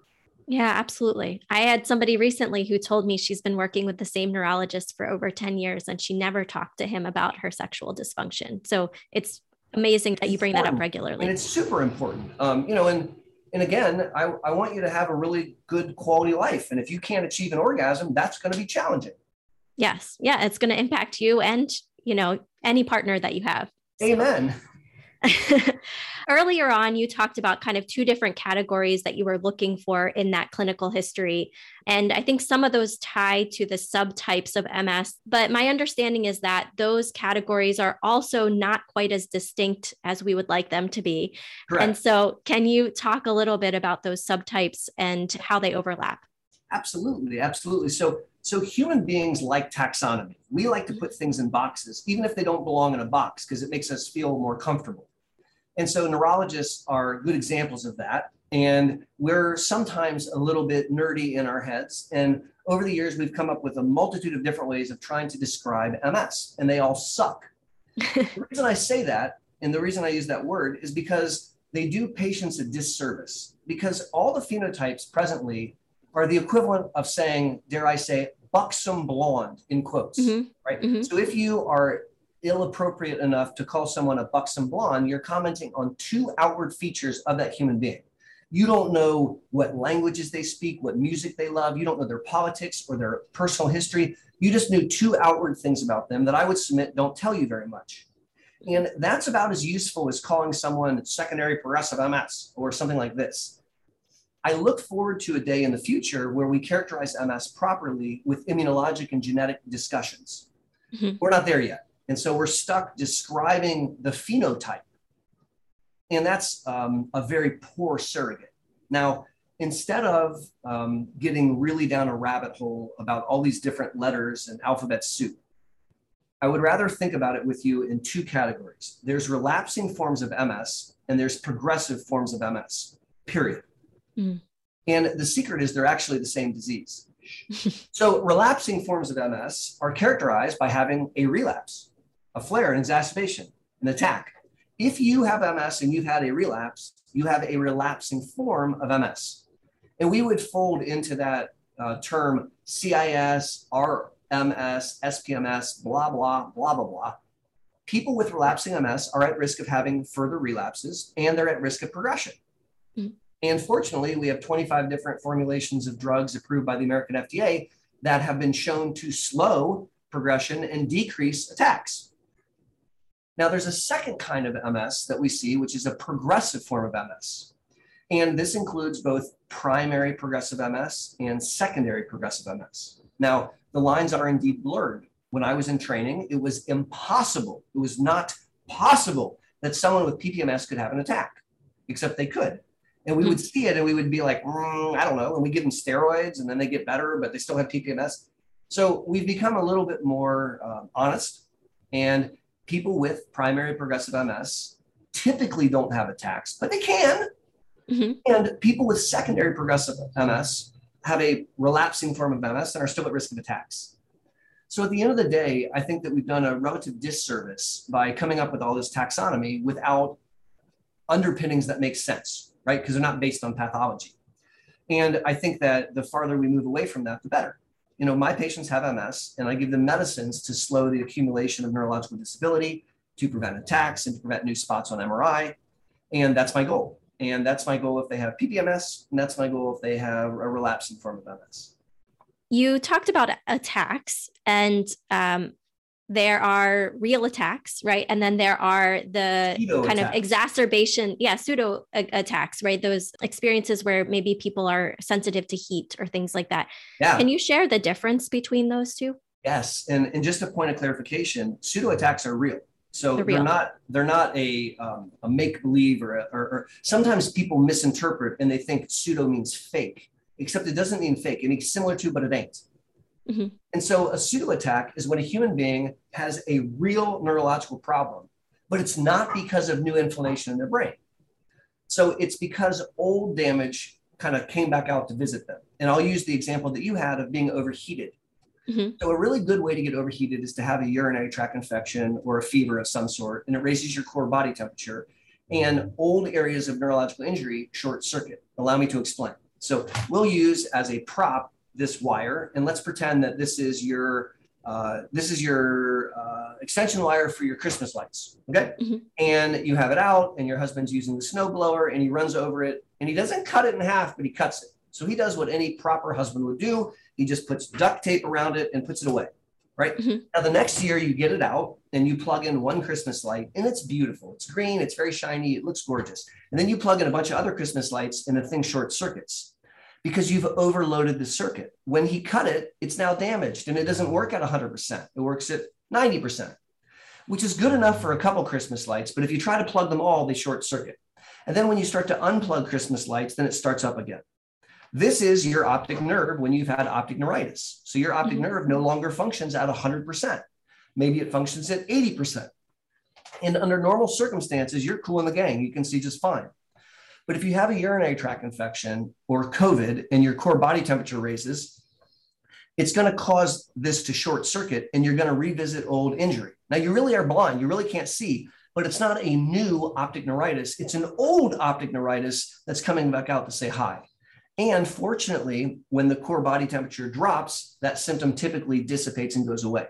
Yeah, absolutely. I had somebody recently who told me she's been working with the same neurologist for over 10 years and she never talked to him about her sexual dysfunction. So it's amazing that you bring that up regularly. And it's super important. Um, you know, and and again, I, I want you to have a really good quality life. And if you can't achieve an orgasm, that's going to be challenging. Yes. Yeah. It's going to impact you and, you know, any partner that you have. Amen. Earlier on, you talked about kind of two different categories that you were looking for in that clinical history. And I think some of those tie to the subtypes of MS. But my understanding is that those categories are also not quite as distinct as we would like them to be. Correct. And so, can you talk a little bit about those subtypes and how they overlap? Absolutely. Absolutely. So, so human beings like taxonomy. We like to put things in boxes, even if they don't belong in a box, because it makes us feel more comfortable. And so neurologists are good examples of that. And we're sometimes a little bit nerdy in our heads. And over the years, we've come up with a multitude of different ways of trying to describe MS, and they all suck. the reason I say that, and the reason I use that word, is because they do patients a disservice. Because all the phenotypes presently are the equivalent of saying, dare I say, buxom blonde in quotes, mm-hmm. right? Mm-hmm. So if you are ill appropriate enough to call someone a buxom blonde, you're commenting on two outward features of that human being. You don't know what languages they speak, what music they love. You don't know their politics or their personal history. You just knew two outward things about them that I would submit don't tell you very much. And that's about as useful as calling someone secondary progressive MS or something like this. I look forward to a day in the future where we characterize MS properly with immunologic and genetic discussions. Mm-hmm. We're not there yet. And so we're stuck describing the phenotype. And that's um, a very poor surrogate. Now, instead of um, getting really down a rabbit hole about all these different letters and alphabet soup, I would rather think about it with you in two categories. There's relapsing forms of MS and there's progressive forms of MS, period. Mm. And the secret is they're actually the same disease. so relapsing forms of MS are characterized by having a relapse, a flare, an exacerbation, an attack. If you have MS and you've had a relapse, you have a relapsing form of MS. And we would fold into that uh, term CIS, RMS, SPMS, blah, blah, blah, blah, blah. People with relapsing MS are at risk of having further relapses and they're at risk of progression. Mm-hmm. And fortunately, we have 25 different formulations of drugs approved by the American FDA that have been shown to slow progression and decrease attacks. Now, there's a second kind of MS that we see, which is a progressive form of MS. And this includes both primary progressive MS and secondary progressive MS. Now, the lines are indeed blurred. When I was in training, it was impossible, it was not possible that someone with PPMS could have an attack, except they could. And we mm-hmm. would see it and we would be like, mm, I don't know. And we give them steroids and then they get better, but they still have PPMS. So we've become a little bit more uh, honest. And people with primary progressive MS typically don't have attacks, but they can. Mm-hmm. And people with secondary progressive MS have a relapsing form of MS and are still at risk of attacks. So at the end of the day, I think that we've done a relative disservice by coming up with all this taxonomy without underpinnings that make sense, right? Because they're not based on pathology. And I think that the farther we move away from that, the better. You know, my patients have MS, and I give them medicines to slow the accumulation of neurological disability, to prevent attacks, and to prevent new spots on MRI. And that's my goal. And that's my goal if they have PPMS, and that's my goal if they have a relapsing form of MS. You talked about attacks, and um, there are real attacks, right? And then there are the pseudo kind attacks. of exacerbation, yeah, pseudo attacks, right? Those experiences where maybe people are sensitive to heat or things like that. Yeah. Can you share the difference between those two? Yes, and and just a point of clarification, pseudo attacks are real. So they're, they're not they're not a um, a make believe or, or, or sometimes people misinterpret and they think pseudo means fake, except it doesn't mean fake. It means similar to, but it ain't. Mm-hmm. And so a pseudo attack is when a human being has a real neurological problem, but it's not because of new inflammation in their brain. So it's because old damage kind of came back out to visit them. And I'll use the example that you had of being overheated. Mm-hmm. So a really good way to get overheated is to have a urinary tract infection or a fever of some sort, and it raises your core body temperature. And old areas of neurological injury short circuit. Allow me to explain. So we'll use as a prop this wire, and let's pretend that this is your uh, this is your uh, extension wire for your Christmas lights. Okay. Mm-hmm. And you have it out, and your husband's using the snow blower, and he runs over it, and he doesn't cut it in half, but he cuts it. So he does what any proper husband would do. He just puts duct tape around it and puts it away. Right. Mm-hmm. Now, the next year, you get it out and you plug in one Christmas light, and it's beautiful. It's green, it's very shiny, it looks gorgeous. And then you plug in a bunch of other Christmas lights, and the thing short circuits because you've overloaded the circuit. When he cut it, it's now damaged and it doesn't work at 100%. It works at 90%, which is good enough for a couple Christmas lights. But if you try to plug them all, they short circuit. And then when you start to unplug Christmas lights, then it starts up again. This is your optic nerve when you've had optic neuritis. So your optic mm-hmm. nerve no longer functions at 100%. Maybe it functions at 80%. And under normal circumstances, you're cool in the gang. You can see just fine. But if you have a urinary tract infection or COVID and your core body temperature raises, it's going to cause this to short circuit and you're going to revisit old injury. Now, you really are blind, you really can't see, but it's not a new optic neuritis. It's an old optic neuritis that's coming back out to say hi. And fortunately, when the core body temperature drops, that symptom typically dissipates and goes away.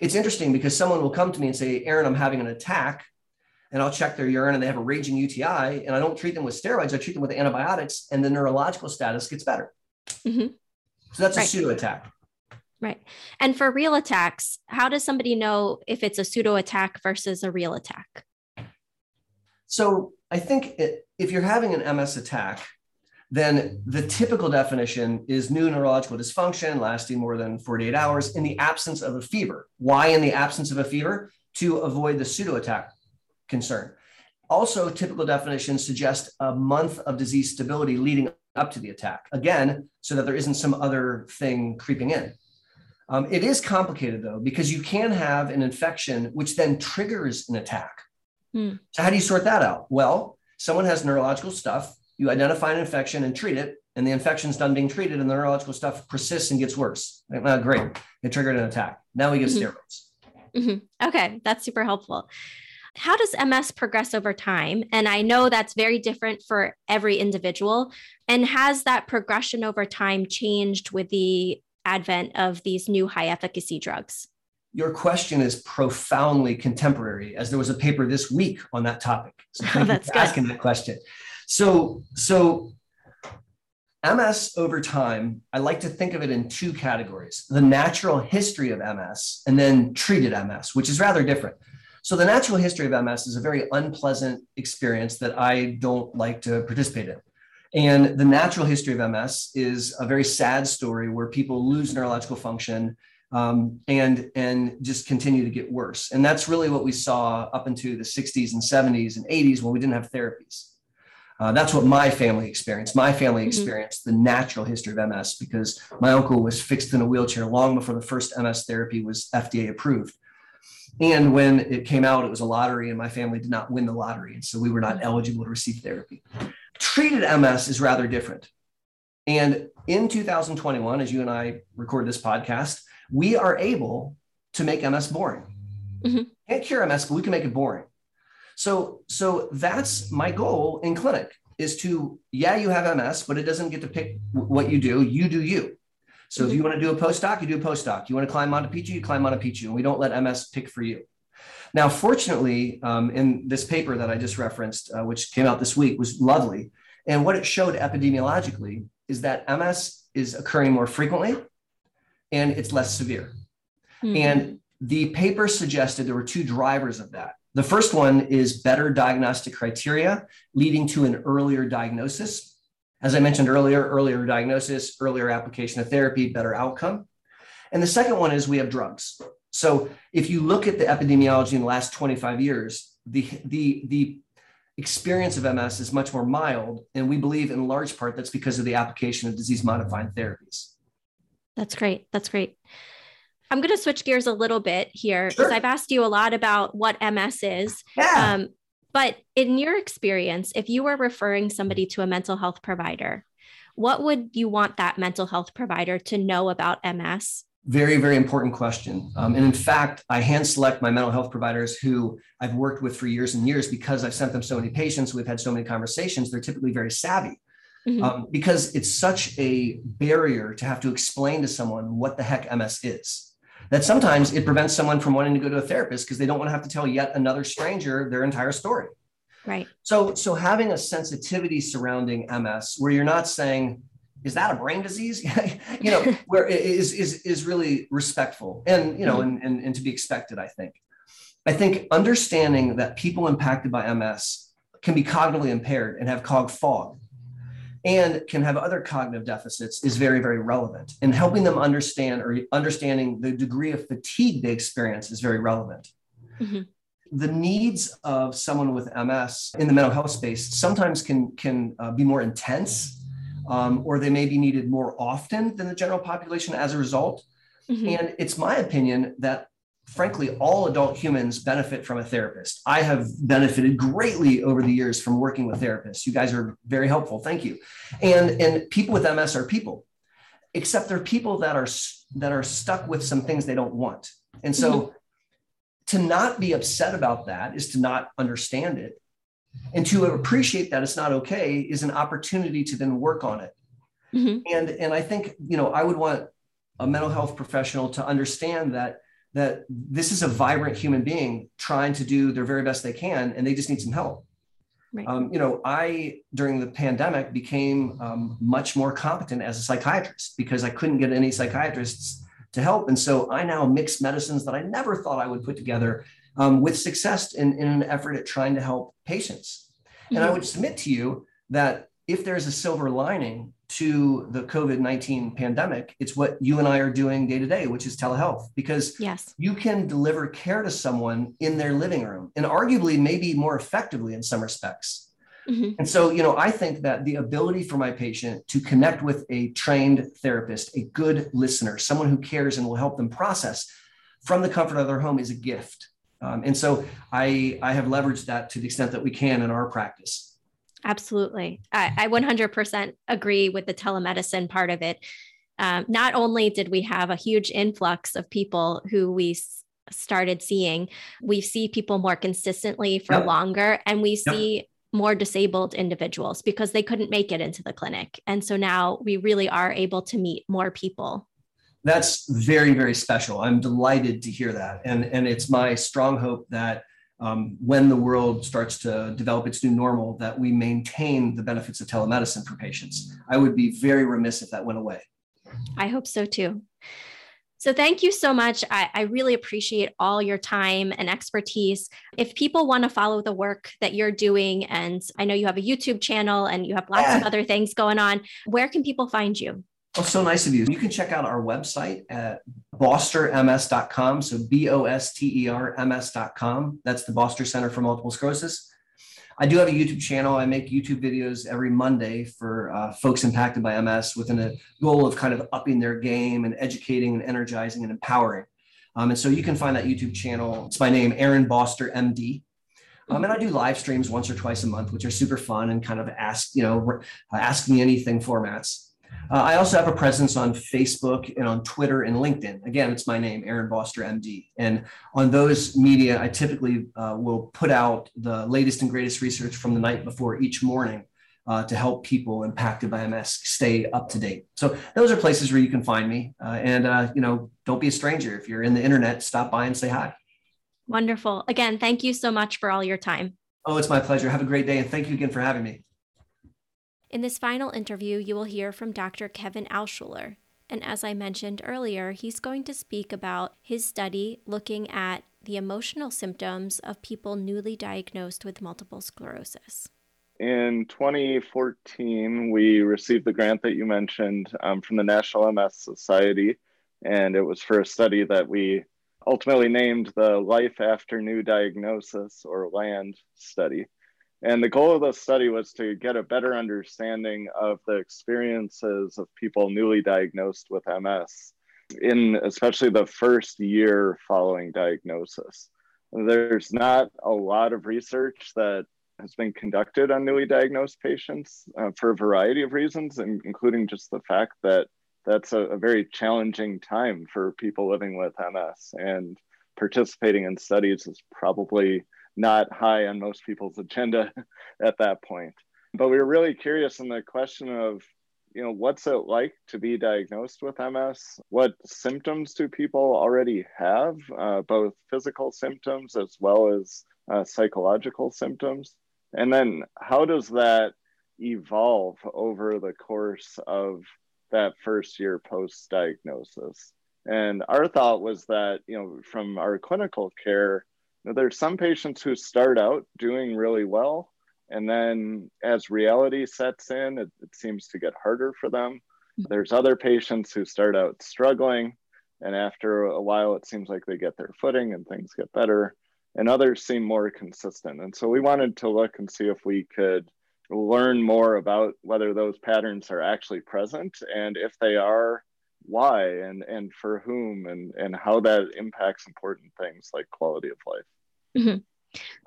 It's interesting because someone will come to me and say, Aaron, I'm having an attack and I'll check their urine and they have a raging UTI and I don't treat them with steroids, I treat them with antibiotics and the neurological status gets better. Mm-hmm. So that's right. a pseudo attack. Right. And for real attacks, how does somebody know if it's a pseudo attack versus a real attack? So I think it, if you're having an MS attack, then the typical definition is new neurological dysfunction lasting more than 48 hours in the absence of a fever. Why in the absence of a fever? To avoid the pseudo attack concern. Also, typical definitions suggest a month of disease stability leading up to the attack. Again, so that there isn't some other thing creeping in. Um, it is complicated though, because you can have an infection which then triggers an attack. Hmm. So, how do you sort that out? Well, someone has neurological stuff, you identify an infection and treat it, and the infection's done being treated, and the neurological stuff persists and gets worse. Uh, great, it triggered an attack. Now we give mm-hmm. steroids. Mm-hmm. Okay, that's super helpful how does MS progress over time? And I know that's very different for every individual. And has that progression over time changed with the advent of these new high efficacy drugs? Your question is profoundly contemporary, as there was a paper this week on that topic. So thank oh, that's you for asking that question. So, so MS over time, I like to think of it in two categories the natural history of MS and then treated MS, which is rather different. So the natural history of MS is a very unpleasant experience that I don't like to participate in. And the natural history of MS is a very sad story where people lose neurological function um, and and just continue to get worse. And that's really what we saw up into the 60s and 70s and 80s when we didn't have therapies. Uh, that's what my family experienced. My family mm-hmm. experienced the natural history of MS because my uncle was fixed in a wheelchair long before the first MS therapy was FDA approved. And when it came out, it was a lottery, and my family did not win the lottery. And so we were not mm-hmm. eligible to receive therapy. Treated MS is rather different. And in 2021, as you and I record this podcast, we are able to make MS boring. Mm-hmm. Can't cure MS, but we can make it boring. So, so that's my goal in clinic is to, yeah, you have MS, but it doesn't get to pick what you do. You do you. So if you want to do a postdoc, you do a postdoc. You want to climb Machu Picchu, you climb Machu Picchu, and we don't let MS pick for you. Now, fortunately, um, in this paper that I just referenced, uh, which came out this week, was lovely. And what it showed epidemiologically is that MS is occurring more frequently and it's less severe. Mm-hmm. And the paper suggested there were two drivers of that. The first one is better diagnostic criteria leading to an earlier diagnosis. As I mentioned earlier, earlier diagnosis, earlier application of therapy, better outcome. And the second one is we have drugs. So if you look at the epidemiology in the last 25 years, the, the, the experience of MS is much more mild. And we believe in large part that's because of the application of disease modifying therapies. That's great. That's great. I'm going to switch gears a little bit here because sure. I've asked you a lot about what MS is. Yeah. Um, but in your experience, if you were referring somebody to a mental health provider, what would you want that mental health provider to know about MS? Very, very important question. Um, and in fact, I hand select my mental health providers who I've worked with for years and years because I've sent them so many patients. We've had so many conversations. They're typically very savvy mm-hmm. um, because it's such a barrier to have to explain to someone what the heck MS is that sometimes it prevents someone from wanting to go to a therapist because they don't want to have to tell yet another stranger their entire story. Right. So, so having a sensitivity surrounding MS where you're not saying, is that a brain disease? you know, where is, is, is really respectful and, you know, and, and, and to be expected, I think. I think understanding that people impacted by MS can be cognitively impaired and have cog fog and can have other cognitive deficits is very, very relevant. And helping them understand or understanding the degree of fatigue they experience is very relevant. Mm-hmm. The needs of someone with MS in the mental health space sometimes can, can uh, be more intense, um, or they may be needed more often than the general population as a result. Mm-hmm. And it's my opinion that frankly, all adult humans benefit from a therapist. I have benefited greatly over the years from working with therapists. You guys are very helpful. Thank you. And and people with MS are people, except they're people that are that are stuck with some things they don't want. And so mm-hmm. to not be upset about that is to not understand it. And to appreciate that it's not okay is an opportunity to then work on it. Mm-hmm. And and I think, you know, I would want a mental health professional to understand that that this is a vibrant human being trying to do their very best they can and they just need some help right. um, you know i during the pandemic became um, much more competent as a psychiatrist because i couldn't get any psychiatrists to help and so i now mix medicines that i never thought i would put together um, with success in, in an effort at trying to help patients mm-hmm. and i mm-hmm. would submit to you that if there's a silver lining to the COVID 19 pandemic, it's what you and I are doing day to day, which is telehealth, because yes. you can deliver care to someone in their living room and arguably maybe more effectively in some respects. Mm-hmm. And so, you know, I think that the ability for my patient to connect with a trained therapist, a good listener, someone who cares and will help them process from the comfort of their home is a gift. Um, and so I, I have leveraged that to the extent that we can in our practice. Absolutely. I, I 100% agree with the telemedicine part of it. Um, not only did we have a huge influx of people who we s- started seeing, we see people more consistently for yep. longer, and we see yep. more disabled individuals because they couldn't make it into the clinic. And so now we really are able to meet more people. That's very, very special. I'm delighted to hear that. And, and it's my strong hope that um, when the world starts to develop its new normal, that we maintain the benefits of telemedicine for patients. I would be very remiss if that went away. I hope so too. So, thank you so much. I, I, really appreciate all your time and expertise. If people want to follow the work that you're doing, and I know you have a YouTube channel and you have lots yeah. of other things going on, where can people find you? Oh, so nice of you. You can check out our website at bosterms.com. So B O S T E R M S.com. That's the Boster Center for Multiple Sclerosis. I do have a YouTube channel. I make YouTube videos every Monday for uh, folks impacted by MS with a goal of kind of upping their game and educating and energizing and empowering. Um, and so you can find that YouTube channel. It's my name, Aaron Boster, MD. Um, and I do live streams once or twice a month, which are super fun and kind of ask, you know, ask me anything formats. Uh, I also have a presence on Facebook and on Twitter and LinkedIn. Again, it's my name, Aaron Boster, MD. And on those media, I typically uh, will put out the latest and greatest research from the night before each morning uh, to help people impacted by MS stay up to date. So those are places where you can find me. Uh, and uh, you know, don't be a stranger. If you're in the internet, stop by and say hi. Wonderful. Again, thank you so much for all your time. Oh, it's my pleasure. Have a great day, and thank you again for having me. In this final interview, you will hear from Dr. Kevin Alschuler. And as I mentioned earlier, he's going to speak about his study looking at the emotional symptoms of people newly diagnosed with multiple sclerosis. In 2014, we received the grant that you mentioned um, from the National MS Society, and it was for a study that we ultimately named the Life After New Diagnosis or LAND study. And the goal of the study was to get a better understanding of the experiences of people newly diagnosed with MS in especially the first year following diagnosis. There's not a lot of research that has been conducted on newly diagnosed patients uh, for a variety of reasons, including just the fact that that's a, a very challenging time for people living with MS. And participating in studies is probably not high on most people's agenda at that point. But we were really curious in the question of, you know, what's it like to be diagnosed with MS? What symptoms do people already have, uh, both physical symptoms as well as uh, psychological symptoms? And then how does that evolve over the course of that first year post diagnosis? And our thought was that, you know, from our clinical care, now, there's some patients who start out doing really well, and then as reality sets in, it, it seems to get harder for them. Mm-hmm. There's other patients who start out struggling, and after a while, it seems like they get their footing and things get better. And others seem more consistent. And so we wanted to look and see if we could learn more about whether those patterns are actually present and if they are why and and for whom and and how that impacts important things like quality of life mm-hmm.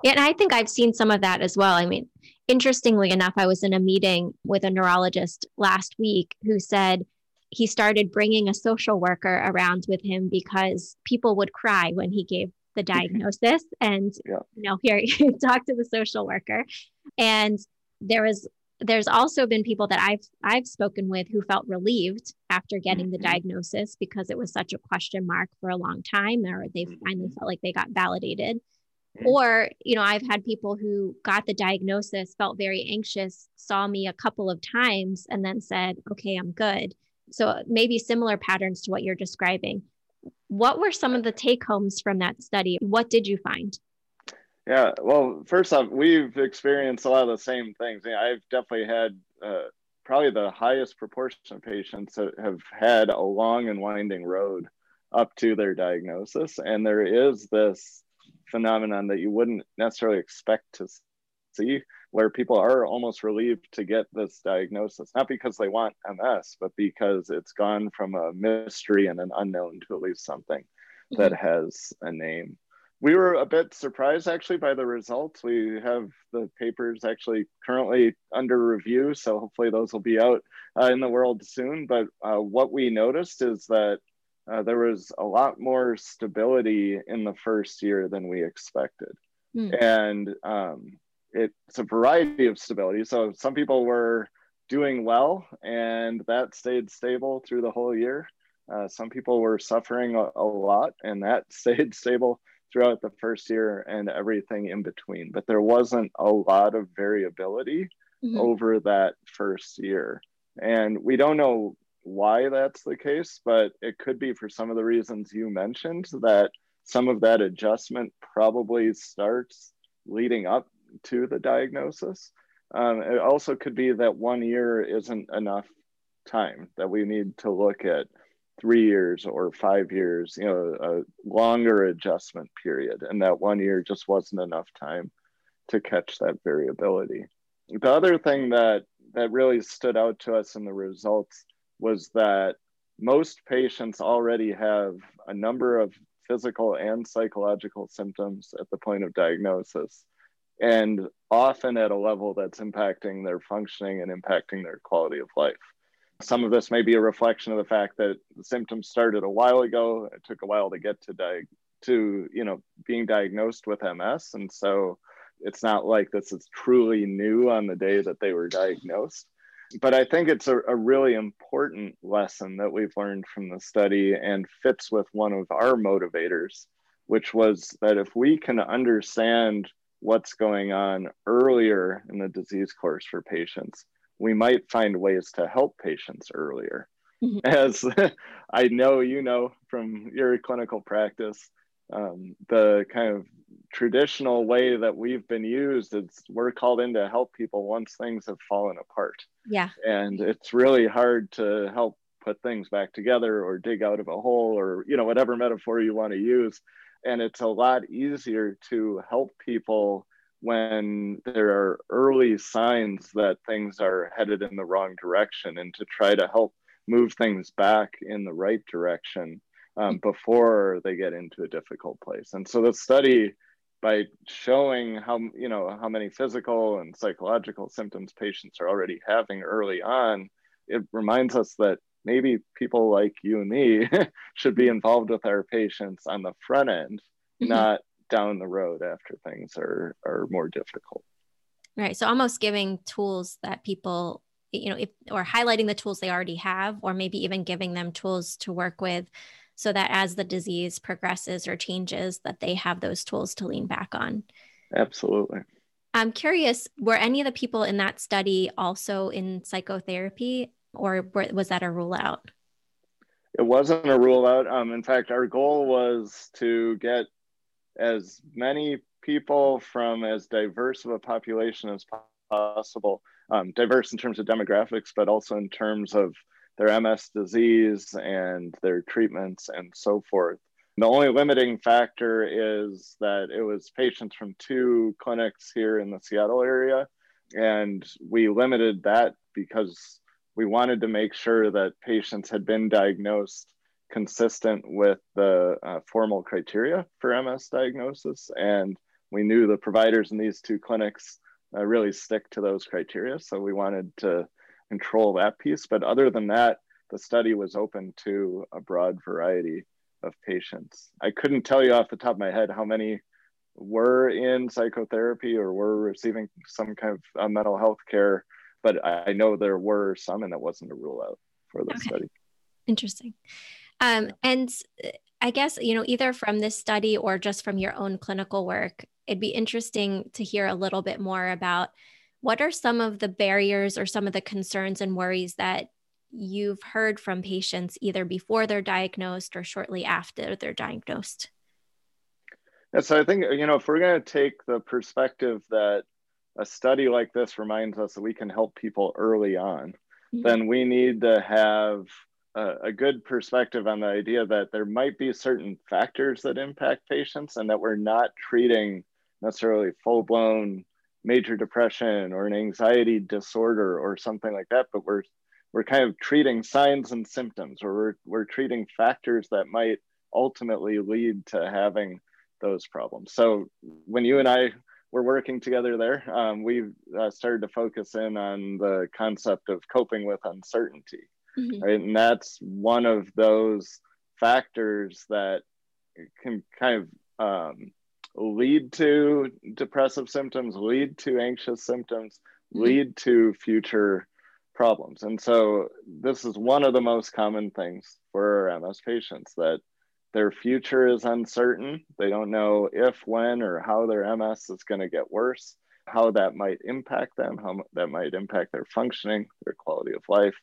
yeah and i think i've seen some of that as well i mean interestingly enough i was in a meeting with a neurologist last week who said he started bringing a social worker around with him because people would cry when he gave the diagnosis and yeah. you know here he talked to the social worker and there was there's also been people that I've I've spoken with who felt relieved after getting the mm-hmm. diagnosis because it was such a question mark for a long time or they mm-hmm. finally felt like they got validated. Or, you know, I've had people who got the diagnosis, felt very anxious, saw me a couple of times and then said, "Okay, I'm good." So maybe similar patterns to what you're describing. What were some of the take homes from that study? What did you find? Yeah, well, first off, we've experienced a lot of the same things. I've definitely had uh, probably the highest proportion of patients that have had a long and winding road up to their diagnosis. And there is this phenomenon that you wouldn't necessarily expect to see where people are almost relieved to get this diagnosis, not because they want MS, but because it's gone from a mystery and an unknown to at least something mm-hmm. that has a name. We were a bit surprised actually by the results. We have the papers actually currently under review, so hopefully those will be out uh, in the world soon. But uh, what we noticed is that uh, there was a lot more stability in the first year than we expected. Mm. And um, it's a variety of stability. So some people were doing well and that stayed stable through the whole year. Uh, some people were suffering a, a, lot and that stayed stable throughout the first year and everything in between. But there wasn't a lot of variability mm-hmm. over that first year. And we don't know why that's the case, but it could be for some of the reasons you mentioned that some of that adjustment probably starts leading up to the diagnosis. Um, it also could be that one year isn't enough time, that we need to look at three years or five years, you know, a longer adjustment period. And that one year just wasn't enough time to catch that variability. The other thing that, that really stood out to us in the results was that most patients already have a number of physical and psychological symptoms at the point of diagnosis and often at a level that's impacting their functioning and impacting their quality of life. Some of this may be a reflection of the fact that the symptoms started a while ago. It took a while to get to di- to you know being diagnosed with MS, and so it's not like this is truly new on the day that they were diagnosed. But I think it's a, a really important lesson that we've learned from the study and fits with one of our motivators, which was that if we can understand what's going on earlier in the disease course for patients, we might find ways to help patients earlier. Mm-hmm. As I know you know from your clinical practice, um, the kind of traditional way that we've been used is we're called in to help people once things have fallen apart. Yeah. And it's really hard to help put things back together or dig out of a hole or, you know, whatever metaphor you want to use and it's a lot easier to help people when there are early signs that things are headed in the wrong direction and to try to help move things back in the right direction um, before they get into a difficult place and so the study by showing how you know how many physical and psychological symptoms patients are already having early on it reminds us that maybe people like you and me should be involved with our patients on the front end, mm-hmm. not down the road after things are are more difficult. Right. So almost giving tools that people, you know, if or highlighting the tools they already have, or maybe even giving them tools to work with so that as the disease progresses or changes, that they have those tools to lean back on. Absolutely. I'm curious, were any of the people in that study also in psychotherapy? or was that a rule out? It wasn't a rule out. Um, in fact, our goal was to get as many people from as diverse of a population as possible, um, diverse in terms of demographics, but also in terms of their MS disease and their treatments and so forth. The only limiting factor is that it was patients from two clinics here in the Seattle area. And we limited that because we wanted to make sure that patients had been diagnosed consistent with the uh, formal criteria for MS diagnosis. And we knew the providers in these two clinics uh, really stick to those criteria. So we wanted to control that piece. But other than that, the study was open to a broad variety of patients. I couldn't tell you off the top of my head how many were in psychotherapy or were receiving some kind of uh, mental health care but I know there were some, and that wasn't a rule out for the okay. study. Interesting. Um, and uh, I guess, you know, either from this study or just from your own clinical work, it'd be interesting to hear a little bit more about what are some of the barriers or some of the concerns and worries that you've heard from patients either before they're diagnosed or shortly after they're diagnosed? Yeah, so I think, you know, if we're going to take the perspective that a study like this reminds us that we can help people early on, mm-hmm. then we need to have a, a, good perspective on the idea that there might be certain factors that impact patients and that we're not treating necessarily full blown major depression or an anxiety disorder or something like that, but we're we're kind of treating signs and symptoms or we're, we're treating factors that might ultimately lead to having those problems. So when you and I were working together there, um, we uh, started to focus in on the concept of coping with uncertainty, mm-hmm. right? And that's one of those factors that can kind of um, lead to depressive symptoms, lead to anxious symptoms, mm-hmm. lead to future problems. And so this is one of the most common things for MS patients that their future is uncertain. They don't know if, when, or how their MS is going to get worse, how that might impact them, how that might impact their functioning, their quality of life.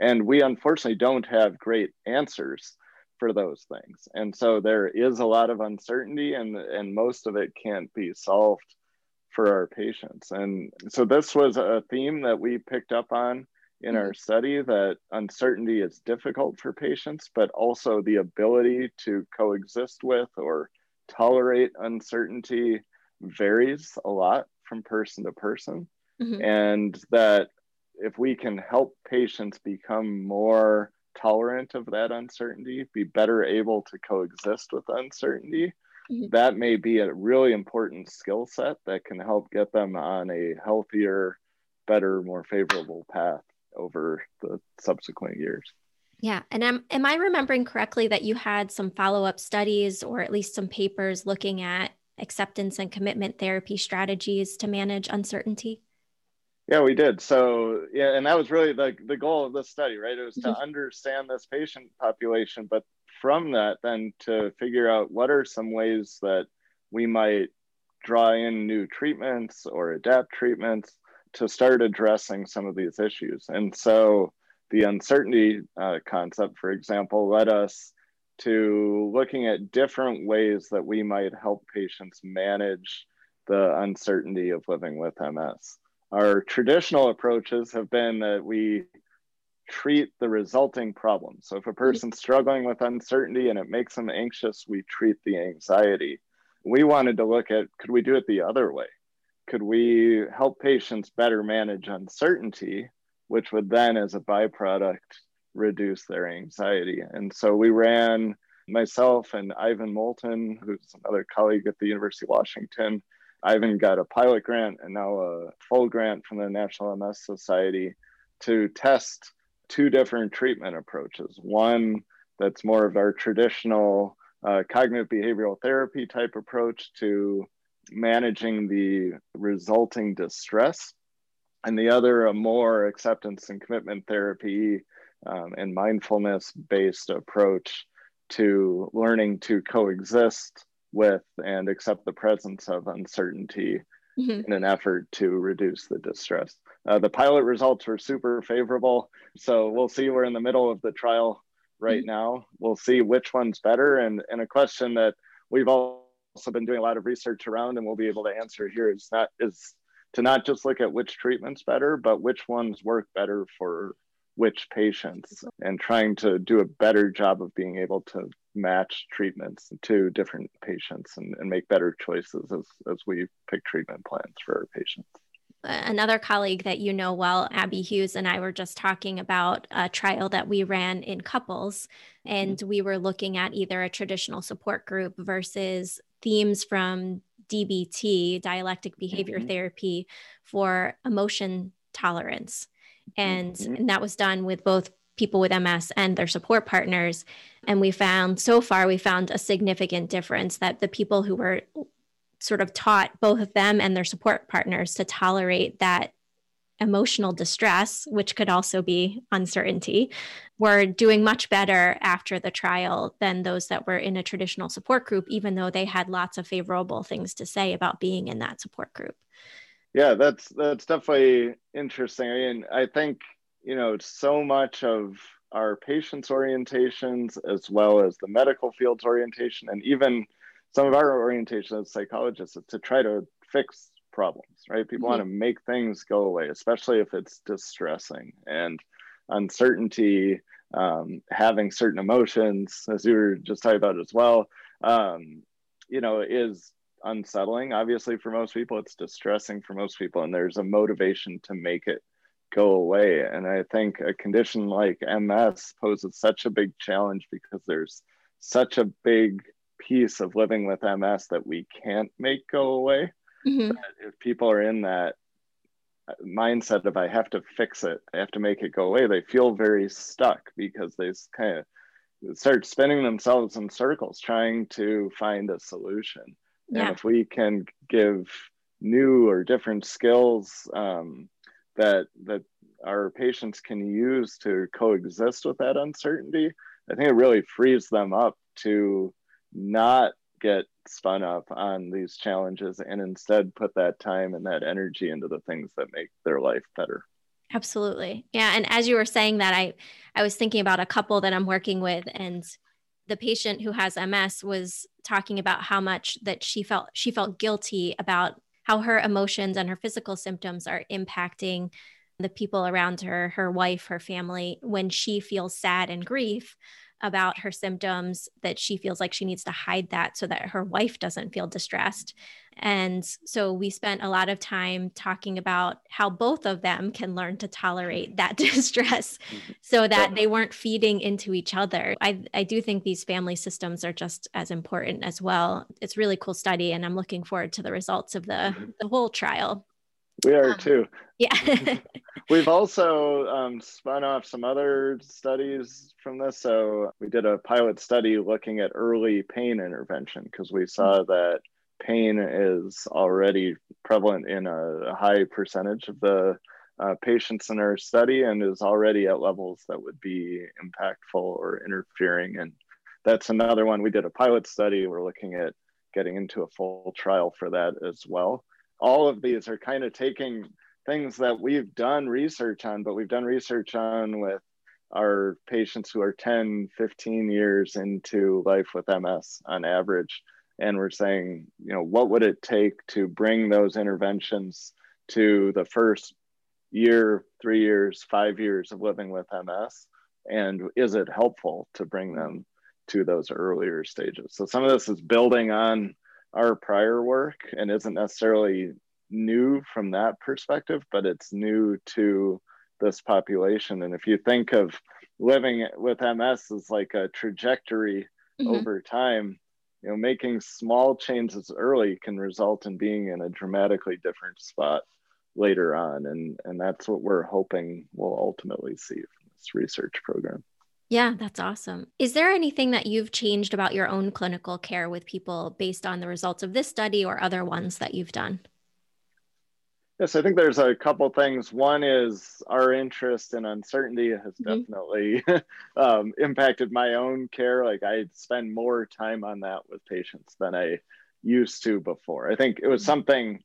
And we unfortunately don't have great answers for those things. And so there is a lot of uncertainty, and, and most of it can't be solved for our patients. And so this was a theme that we picked up on in our mm-hmm. study that uncertainty is difficult for patients, but also the ability to coexist with or tolerate uncertainty varies a lot from person to person. Mm-hmm. And that if we can help patients become more tolerant of that uncertainty, be better able to coexist with uncertainty, mm-hmm. that may be a really important skill set that can help get them on a healthier, better, more favorable path over the subsequent years. Yeah. And am, am I remembering correctly that you had some follow up studies or at least some papers looking at acceptance and commitment therapy strategies to manage uncertainty? Yeah, we did. So, yeah, and that was really the, the goal of this study, right? It was mm-hmm. to understand this patient population, but from that, then to figure out what are some ways that we might draw in new treatments or adapt treatments to start addressing some of these issues. And so the uncertainty uh, concept, for example, led us to looking at different ways that we might help patients manage the uncertainty of living with MS. Our traditional approaches have been that we treat the resulting problem. So if a person's struggling with uncertainty and it makes them anxious, we treat the anxiety. We wanted to look at could we do it the other way? could we help patients better manage uncertainty, which would then, as a byproduct, reduce their anxiety? And so we ran myself and Ivan Molton, who's another colleague at the University of Washington. Ivan got a pilot grant and now a full grant from the National MS Society to test two different treatment approaches. One that's more of our traditional uh, cognitive behavioral therapy type approach to managing the resulting distress, and the other a more acceptance and commitment therapy um, and mindfulness based approach to learning to coexist with and accept the presence of uncertainty mm-hmm. in an effort to reduce the distress. Uh, the pilot results were super favorable. So we'll see. We're in the middle of the trial right mm-hmm. now. We'll see which one's better. And, and a question that we've also been doing a lot of research around and we'll be able to answer here is not is to not just look at which treatment's better, but which ones work better for which patients and trying to do a better job of being able to match treatments to different patients and, and make better choices as, as we pick treatment plans for our patients another colleague that you know well, Abbey Hughes, and I were just talking about a trial that we ran in couples. And mm-hmm. we were looking at either a traditional support group versus themes from DBT, dialectic behavior mm-hmm. therapy, for emotion tolerance. And, mm-hmm. and that was done with both people with MS and their support partners. And we found so far, we found a significant difference that the people who were sort of taught both of them and their support partners to tolerate that emotional distress, which could also be uncertainty, were doing much better after the trial than those that were in a traditional support group, even though they had lots of favorable things to say about being in that support group. Yeah, that's that's definitely interesting. I mean, I think you know so much of our patients' orientations, as well as the medical field's orientation, and even some of our orientation as psychologists is to try to fix problems, right? People mm-hmm. want to make things go away, especially if it's distressing and uncertainty, um, having certain emotions, as you were just talking about as well, um, you know, is unsettling. Obviously, for most people, it's distressing for most people, and there's a motivation to make it go away. And I think a condition like MS poses such a big challenge because there's such a big piece of living with MS that we can't make go away. Mm-hmm. If people are in that mindset of I have to fix it, I have to make it go away, they feel very stuck because they kind of start spinning themselves in circles trying to find a solution. Yeah. And if we can give new or different skills um, that that our patients can use to coexist with that uncertainty, I think it really frees them up to not get spun up on these challenges and instead put that time and that energy into the things that make their life better. Absolutely. Yeah, and as you were saying that I I was thinking about a couple that I'm working with and the patient who has MS was talking about how much that she felt she felt guilty about how her emotions and her physical symptoms are impacting the people around her, her wife, her family when she feels sad and grief about her symptoms that she feels like she needs to hide that so that her wife doesn't feel distressed. And so we spent a lot of time talking about how both of them can learn to tolerate that distress mm-hmm. so that they weren't feeding into each other. I, I do think these family systems are just as important as well. It's really cool study and I'm looking forward to the results of the, mm-hmm. the whole trial. We are um, too. Yeah. We've also um, spun off some other studies from this. So we did a pilot study looking at early pain intervention because we saw mm-hmm. that pain is already prevalent in a, high percentage of the uh, patients in our study and is already at levels that would be impactful or interfering. And that's another one. We did a pilot study. We're looking at getting into a full trial for that as well all of these are kind of taking things that we've done research on, but we've done research on with our patients who are 10, 15 years into life with MS on average. And we're saying, you know, what would it take to bring those interventions to the first year, three years, five years of living with MS? And is it helpful to bring them to those earlier stages? So some of this is building on our prior work and isn't necessarily new from that perspective, but it's new to this population. And if you think of living with MS as like a trajectory mm-hmm. over time, you know, making small changes early can result in being in a dramatically different spot later on. And, and that's what we're hoping we'll ultimately see from this research program. Yeah, that's awesome. Is there anything that you've changed about your own clinical care with people based on the results of this study or other ones that you've done? Yes, I think there's a couple things. One is our interest in uncertainty has mm-hmm. definitely um, impacted my own care. Like I spend more time on that with patients than I used to before. I think it was mm-hmm. something,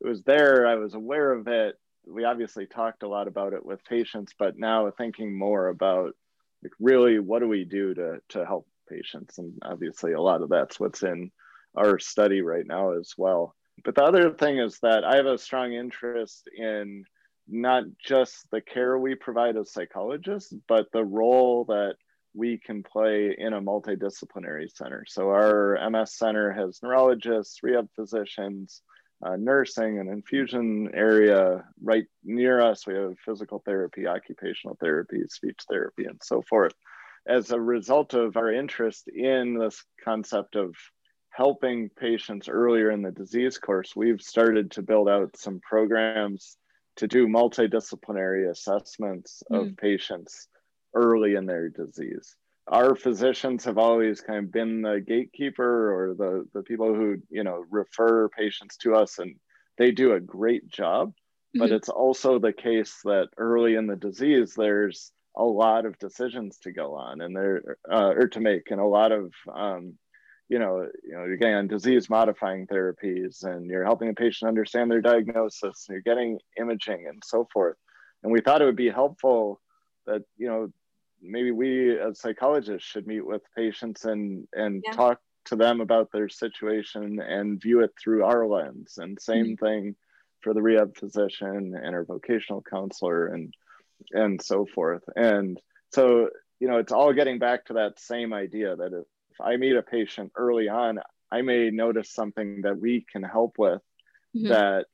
it was there, I was aware of it. We obviously talked a lot about it with patients, but now thinking more about like really what do we do to to help patients? And obviously a lot of that's what's in our study right now as well. But the other thing is that i have a strong interest in not just the care we provide as psychologists but the role that we can play in a multidisciplinary center. So our ms center has neurologists rehab physicians uh, nursing and infusion area right near us. We have physical therapy, occupational therapy, speech therapy, and so forth. As a result of our interest in this concept of helping patients earlier in the disease course, we've started to build out some programs to do multidisciplinary assessments mm. of patients early in their disease our physicians have always kind of been the gatekeeper or the the people who you know refer patients to us and they do a great job mm-hmm. but it's also the case that early in the disease there's a lot of decisions to go on and there uh, or to make and a lot of um, you know you know you're getting on disease modifying therapies and you're helping a patient understand their diagnosis and you're getting imaging and so forth and we thought it would be helpful that you know maybe we as psychologists should meet with patients and and yeah. talk to them about their situation and view it through our lens. And same mm-hmm. thing for the rehab physician and our vocational counselor and and so forth. And so, you know, it's all getting back to that same idea that if I meet a patient early on, I may notice something that we can help with mm-hmm. that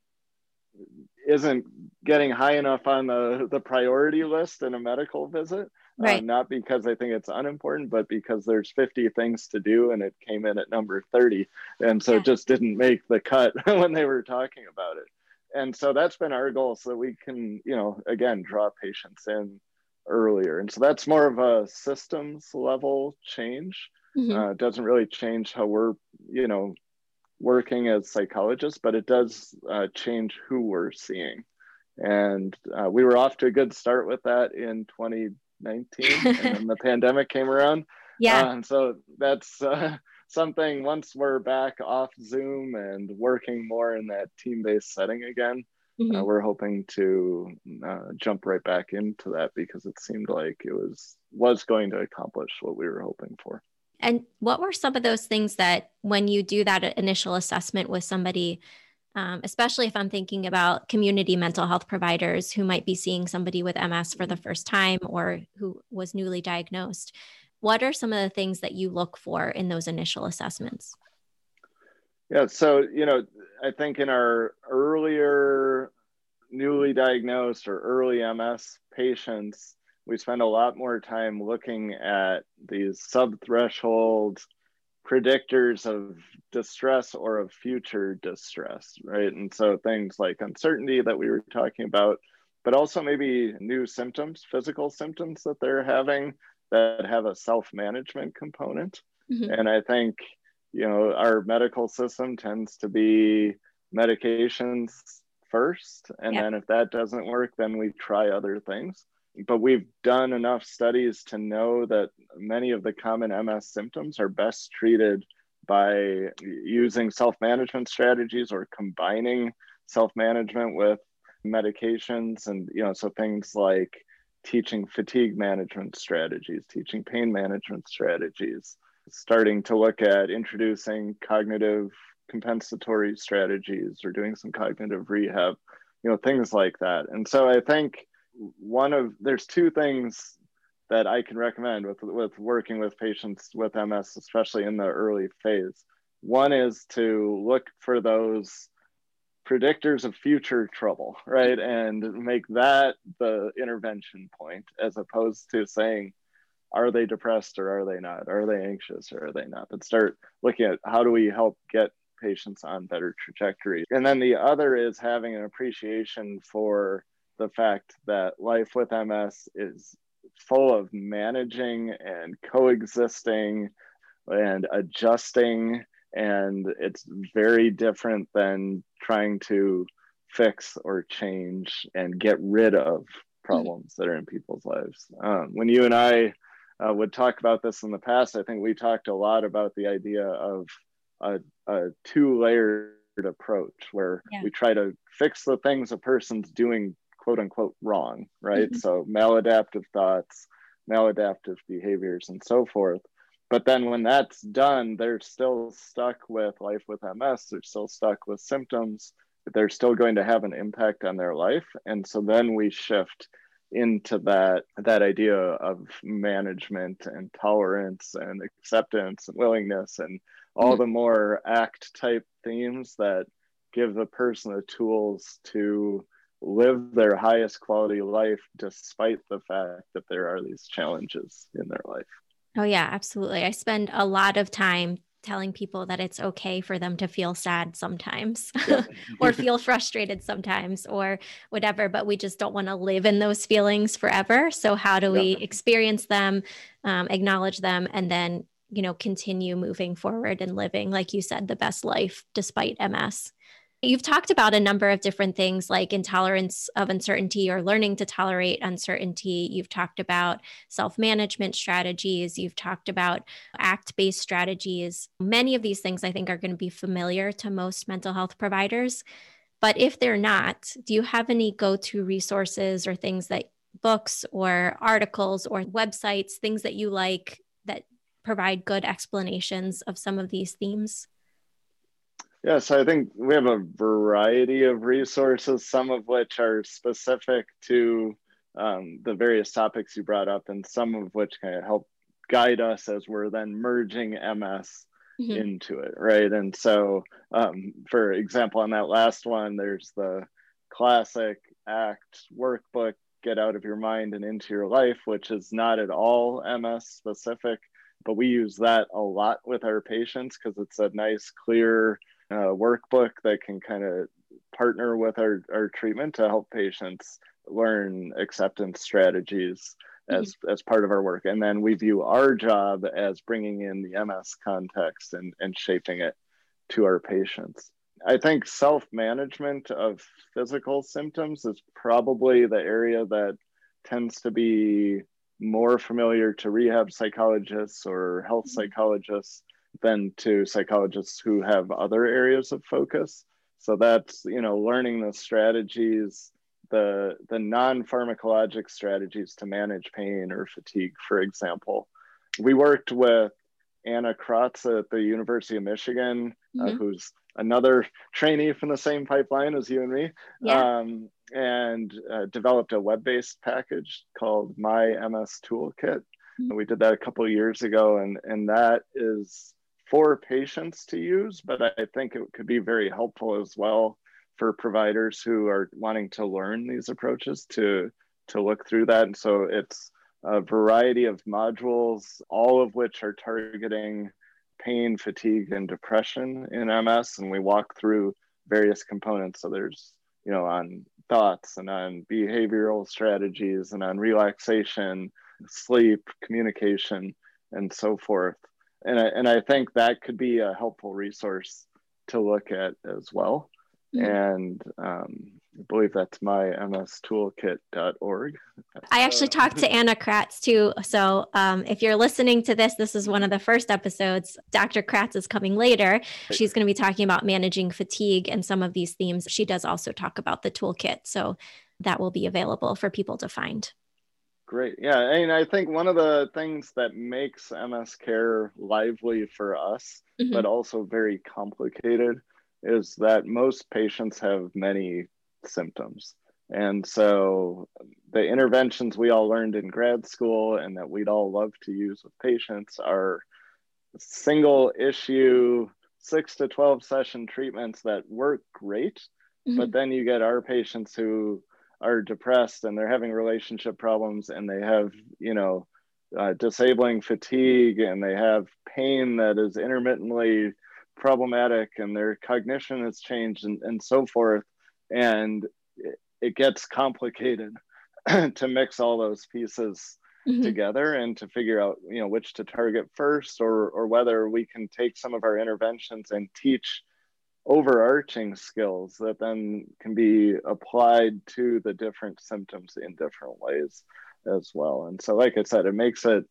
isn't getting high enough on the, the priority list in a medical visit. Uh, right. Uh, not because I think it's unimportant, but because there's 50 things to do and it came in at number 30. And so yeah. it just didn't make the cut when they were talking about it. And so that's been our goal so that we can, you know, again, draw patients in earlier. And so that's more of a systems level change. Mm-hmm. Uh, it doesn't really change how we're, you know, working as psychologists, but it does uh, change who we're seeing. And uh, we were off to a good start with that in 2019, and then the pandemic came around. Yeah. Uh, and so that's uh, something once we're back off Zoom and working more in that team based setting again. Uh, mm-hmm. we're hoping to uh, jump right back into that because it seemed like it was was going to accomplish what we were hoping for. And what were some of those things that when you do that initial assessment with somebody, um, especially if I'm thinking about community mental health providers who might be seeing somebody with MS for the first time or who was newly diagnosed, what are some of the things that you look for in those initial assessments? Yeah, so, you know, I think in our earlier newly diagnosed or early MS patients, we spend a lot more time looking at these sub-threshold predictors of distress or of future distress, right? And so things like uncertainty that we were talking about, but also maybe new symptoms, physical symptoms that they're having that have a self-management component. Mm-hmm. And I think, you know, our medical system tends to be medications first. And yeah. then if that doesn't work, then we try other things but we've done enough studies to know that many of the common MS symptoms are best treated by using self-management strategies or combining self-management with medications and you know so things like teaching fatigue management strategies teaching pain management strategies starting to look at introducing cognitive compensatory strategies or doing some cognitive rehab you know things like that. And so i think one of there's two things that I can recommend with with working with patients with MS, especially in the early phase. One is to look for those predictors of future trouble, right? And make that the intervention point as opposed to saying, are they depressed or are they not? Are they anxious or are they not? But start looking at how do we help get patients on better trajectories. And then the other is having an appreciation for the fact that life with MS is full of managing and coexisting and adjusting and it's very different than trying to fix or change and get rid of problems that are in people's lives um, when you and i uh, would talk about this in the past i think we talked a lot about the idea of a, a two layered approach where yeah. we try to fix the things a person's doing quote unquote wrong, right? Mm-hmm. So maladaptive thoughts, maladaptive behaviors, and so forth. But then when that's done, they're still stuck with life with MS, they're still stuck with symptoms, they're still going to have an impact on their life. And so then we shift into that that idea of management and tolerance and acceptance and willingness and all mm-hmm. the more ACT type themes that give the person the tools to live their highest quality life despite the fact that there are these challenges in their life. Oh, yeah, absolutely. I spend a lot of time telling people that it's okay for them to feel sad sometimes yeah. or feel frustrated sometimes or whatever, but we just don't want to live in those feelings forever. So, how do we experience them, um, acknowledge them, and then, you know, continue moving forward and living, like you said, the best life despite MS? You've talked about a number of different things like intolerance of uncertainty or learning to tolerate uncertainty. You've talked about self management strategies. You've talked about ACT based strategies. Many of these things I think are going to be familiar to most mental health providers. But if they're not, do you have any go to resources or things that books or articles or websites, things that you like that provide good explanations of some of these themes? Yes, I think we have a variety of resources, some of which are specific to um, the various topics you brought up, and some of which kind of help guide us as we're then merging MS mm-hmm. into it, right? And so, um, for example, on that last one, there's the classic ACT workbook, Get Out of Your Mind and Into Your Life, which is not at all MS specific, but we use that a lot with our patients because it's a nice, clear uh, workbook that can kind of partner with our, our treatment to help patients learn acceptance strategies as, mm-hmm. as part of our work. And then we view our job as bringing in the MS context and, and shaping it to our patients. I think self management of physical symptoms is probably the area that tends to be more familiar to rehab psychologists or health mm-hmm. psychologists than to psychologists who have other areas of focus. So that's, you know, learning the strategies, the the non-pharmacologic strategies to manage pain or fatigue, for example. We worked with Anna Kratz at the University of Michigan, uh, mm-hmm. uh, who's another trainee from the same pipeline as you and me, yeah. um, and uh, developed a web-based package called My MS Toolkit. Mm-hmm. We did that a couple years ago, and and that is for patients to use, but I think it could be very helpful as well for providers who are wanting to learn these approaches to to look through that. And so it's a variety of modules, all of which are targeting pain, fatigue, and depression in MS. And we walk through various components. So there's, you know, on thoughts and on behavioral strategies and on relaxation, sleep, communication, and so forth and I, and I think that could be a helpful resource to look at as well. Mm-hmm. And um, I believe that's my mstoolkit.org. I actually talked to Anna Kratz too. So um, if you're listening to this, this is one of the first episodes. Dr. Kratz is coming later. She's going to be talking about managing fatigue and some of these themes. She does also talk about the toolkit. So that will be available for people to find. Great. Yeah. And I think one of the things that makes MS care lively for us, mm-hmm. but also very complicated, is that most patients have many symptoms. And so the interventions we all learned in grad school and that we'd all love to use with patients are single issue, six to 12 session treatments that work great. Mm-hmm. But then you get our patients who are depressed and they're having relationship problems and they have you know uh, disabling fatigue and they have pain that is intermittently problematic and their cognition has changed and, and so forth and it, it gets complicated to mix all those pieces mm-hmm. together and to figure out you know which to target first or or whether we can take some of our interventions and teach overarching skills that then can be applied to the different symptoms in different ways as well. And so, like I said, it makes it,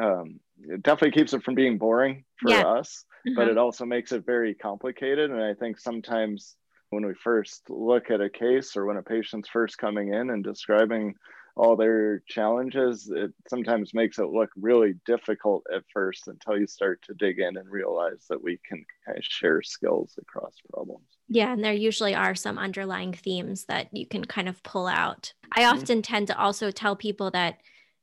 um, it definitely keeps it from being boring for yeah. us, mm-hmm. but it also makes it very complicated. And I think sometimes when we first look at a case or when a patient's first coming in and describing all their challenges, it sometimes makes it look really difficult at first until you start to dig in and realize that we can kind of share skills across problems. Yeah, and there usually are some underlying themes that you can kind of pull out. I mm-hmm. often tend to also tell people that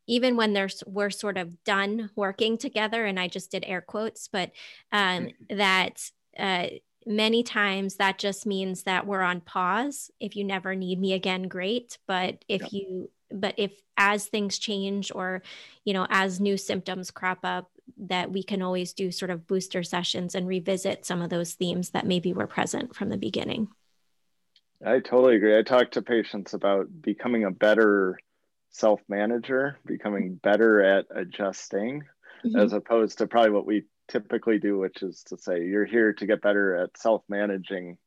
even when there's we're sort of done working together, and I just did air quotes, but um, mm-hmm. that uh, many times that just means that we're on pause. If you never need me again, great. But if yep. you but if as things change or you know as new symptoms crop up that we can always do sort of booster sessions and revisit some of those themes that maybe were present from the beginning i totally agree i talk to patients about becoming a better self manager becoming better at adjusting mm-hmm. as opposed to probably what we typically do which is to say you're here to get better at self managing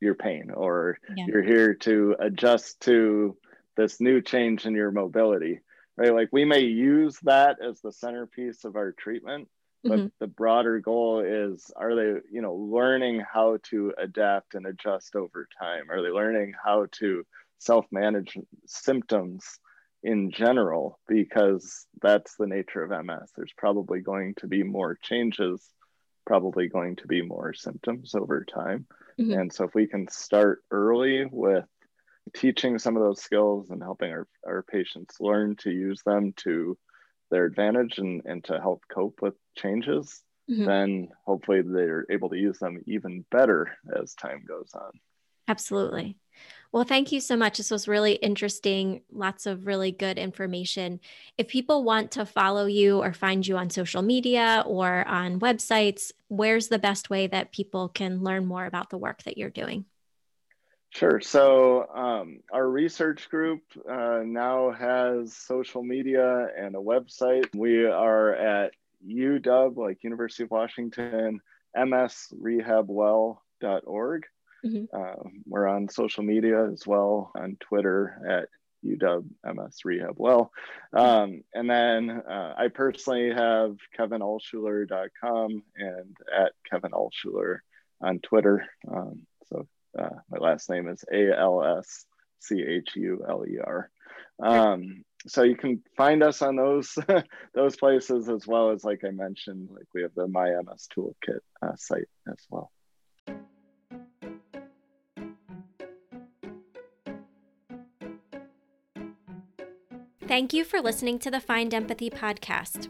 your pain or yeah. you're here to adjust to this new change in your mobility, right? Like we may use that as the centerpiece of our treatment, but mm-hmm. the broader goal is are they, you know, learning how to adapt and adjust over time? Are they learning how to self manage symptoms in general because that's the nature of MS. There's probably going to be more changes, probably going to be more symptoms over time. Mm-hmm. And so if we can start early with teaching some of those skills and helping our, our patients learn to use them to their advantage and, and to help cope with changes, mm-hmm. then hopefully they're able to use them even better as time goes on. Absolutely. Well, thank you so much. This was really interesting. Lots of really good information. If people want to follow you or find you on social media or on websites, where's the best way that people can learn more about the work that you're doing? Sure. So, um, our research group uh, now has social media and a website. We are at UW, like University of Washington, msrehabwell.org. Mm-hmm. Uh, we're on social media as well on Twitter at UW Rehab Well. Um, and then uh, I personally have kevinalschuler.com and at Kevin Alschuler on Twitter. Um, so uh, my last name is A L S C H U L E R. Um, so you can find us on those those places as well as like I mentioned, like we have the My MS Toolkit uh, site as well. Thank you for listening to the Find Empathy podcast.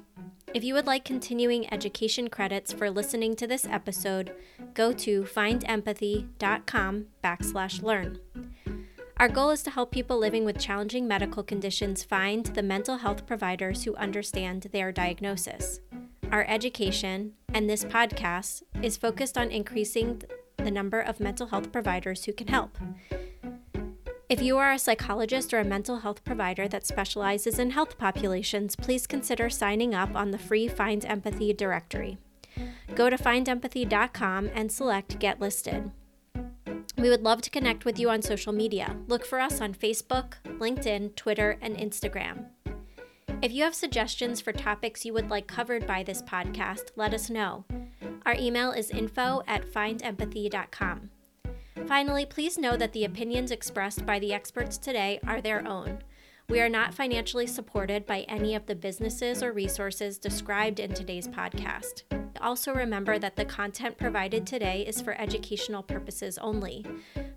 If you would like continuing education credits for listening to this episode, go to findempathy.com backslash learn. Our goal is to help people living with challenging medical conditions find the mental health providers who understand their diagnosis. Our education and this podcast is focused on increasing the number of mental health providers who can help. If you are a psychologist or a mental health provider that specializes in health populations, please consider signing up on the free Find Empathy directory. Go to findempathy.com and select Get Listed. We would love to connect with you on social media. Look for us on Facebook, LinkedIn, Twitter, and Instagram. If you have suggestions for topics you would like covered by this podcast, let us know. Our email is info at findempathy.com. Finally, please know that the opinions expressed by the experts today are their own. We are not financially supported by any of the businesses or resources described in today's podcast. Also, remember that the content provided today is for educational purposes only.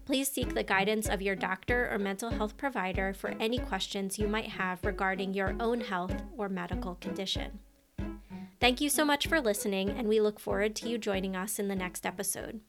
Please seek the guidance of your doctor or mental health provider for any questions you might have regarding your own health or medical condition. Thank you so much for listening, and we look forward to you joining us in the next episode.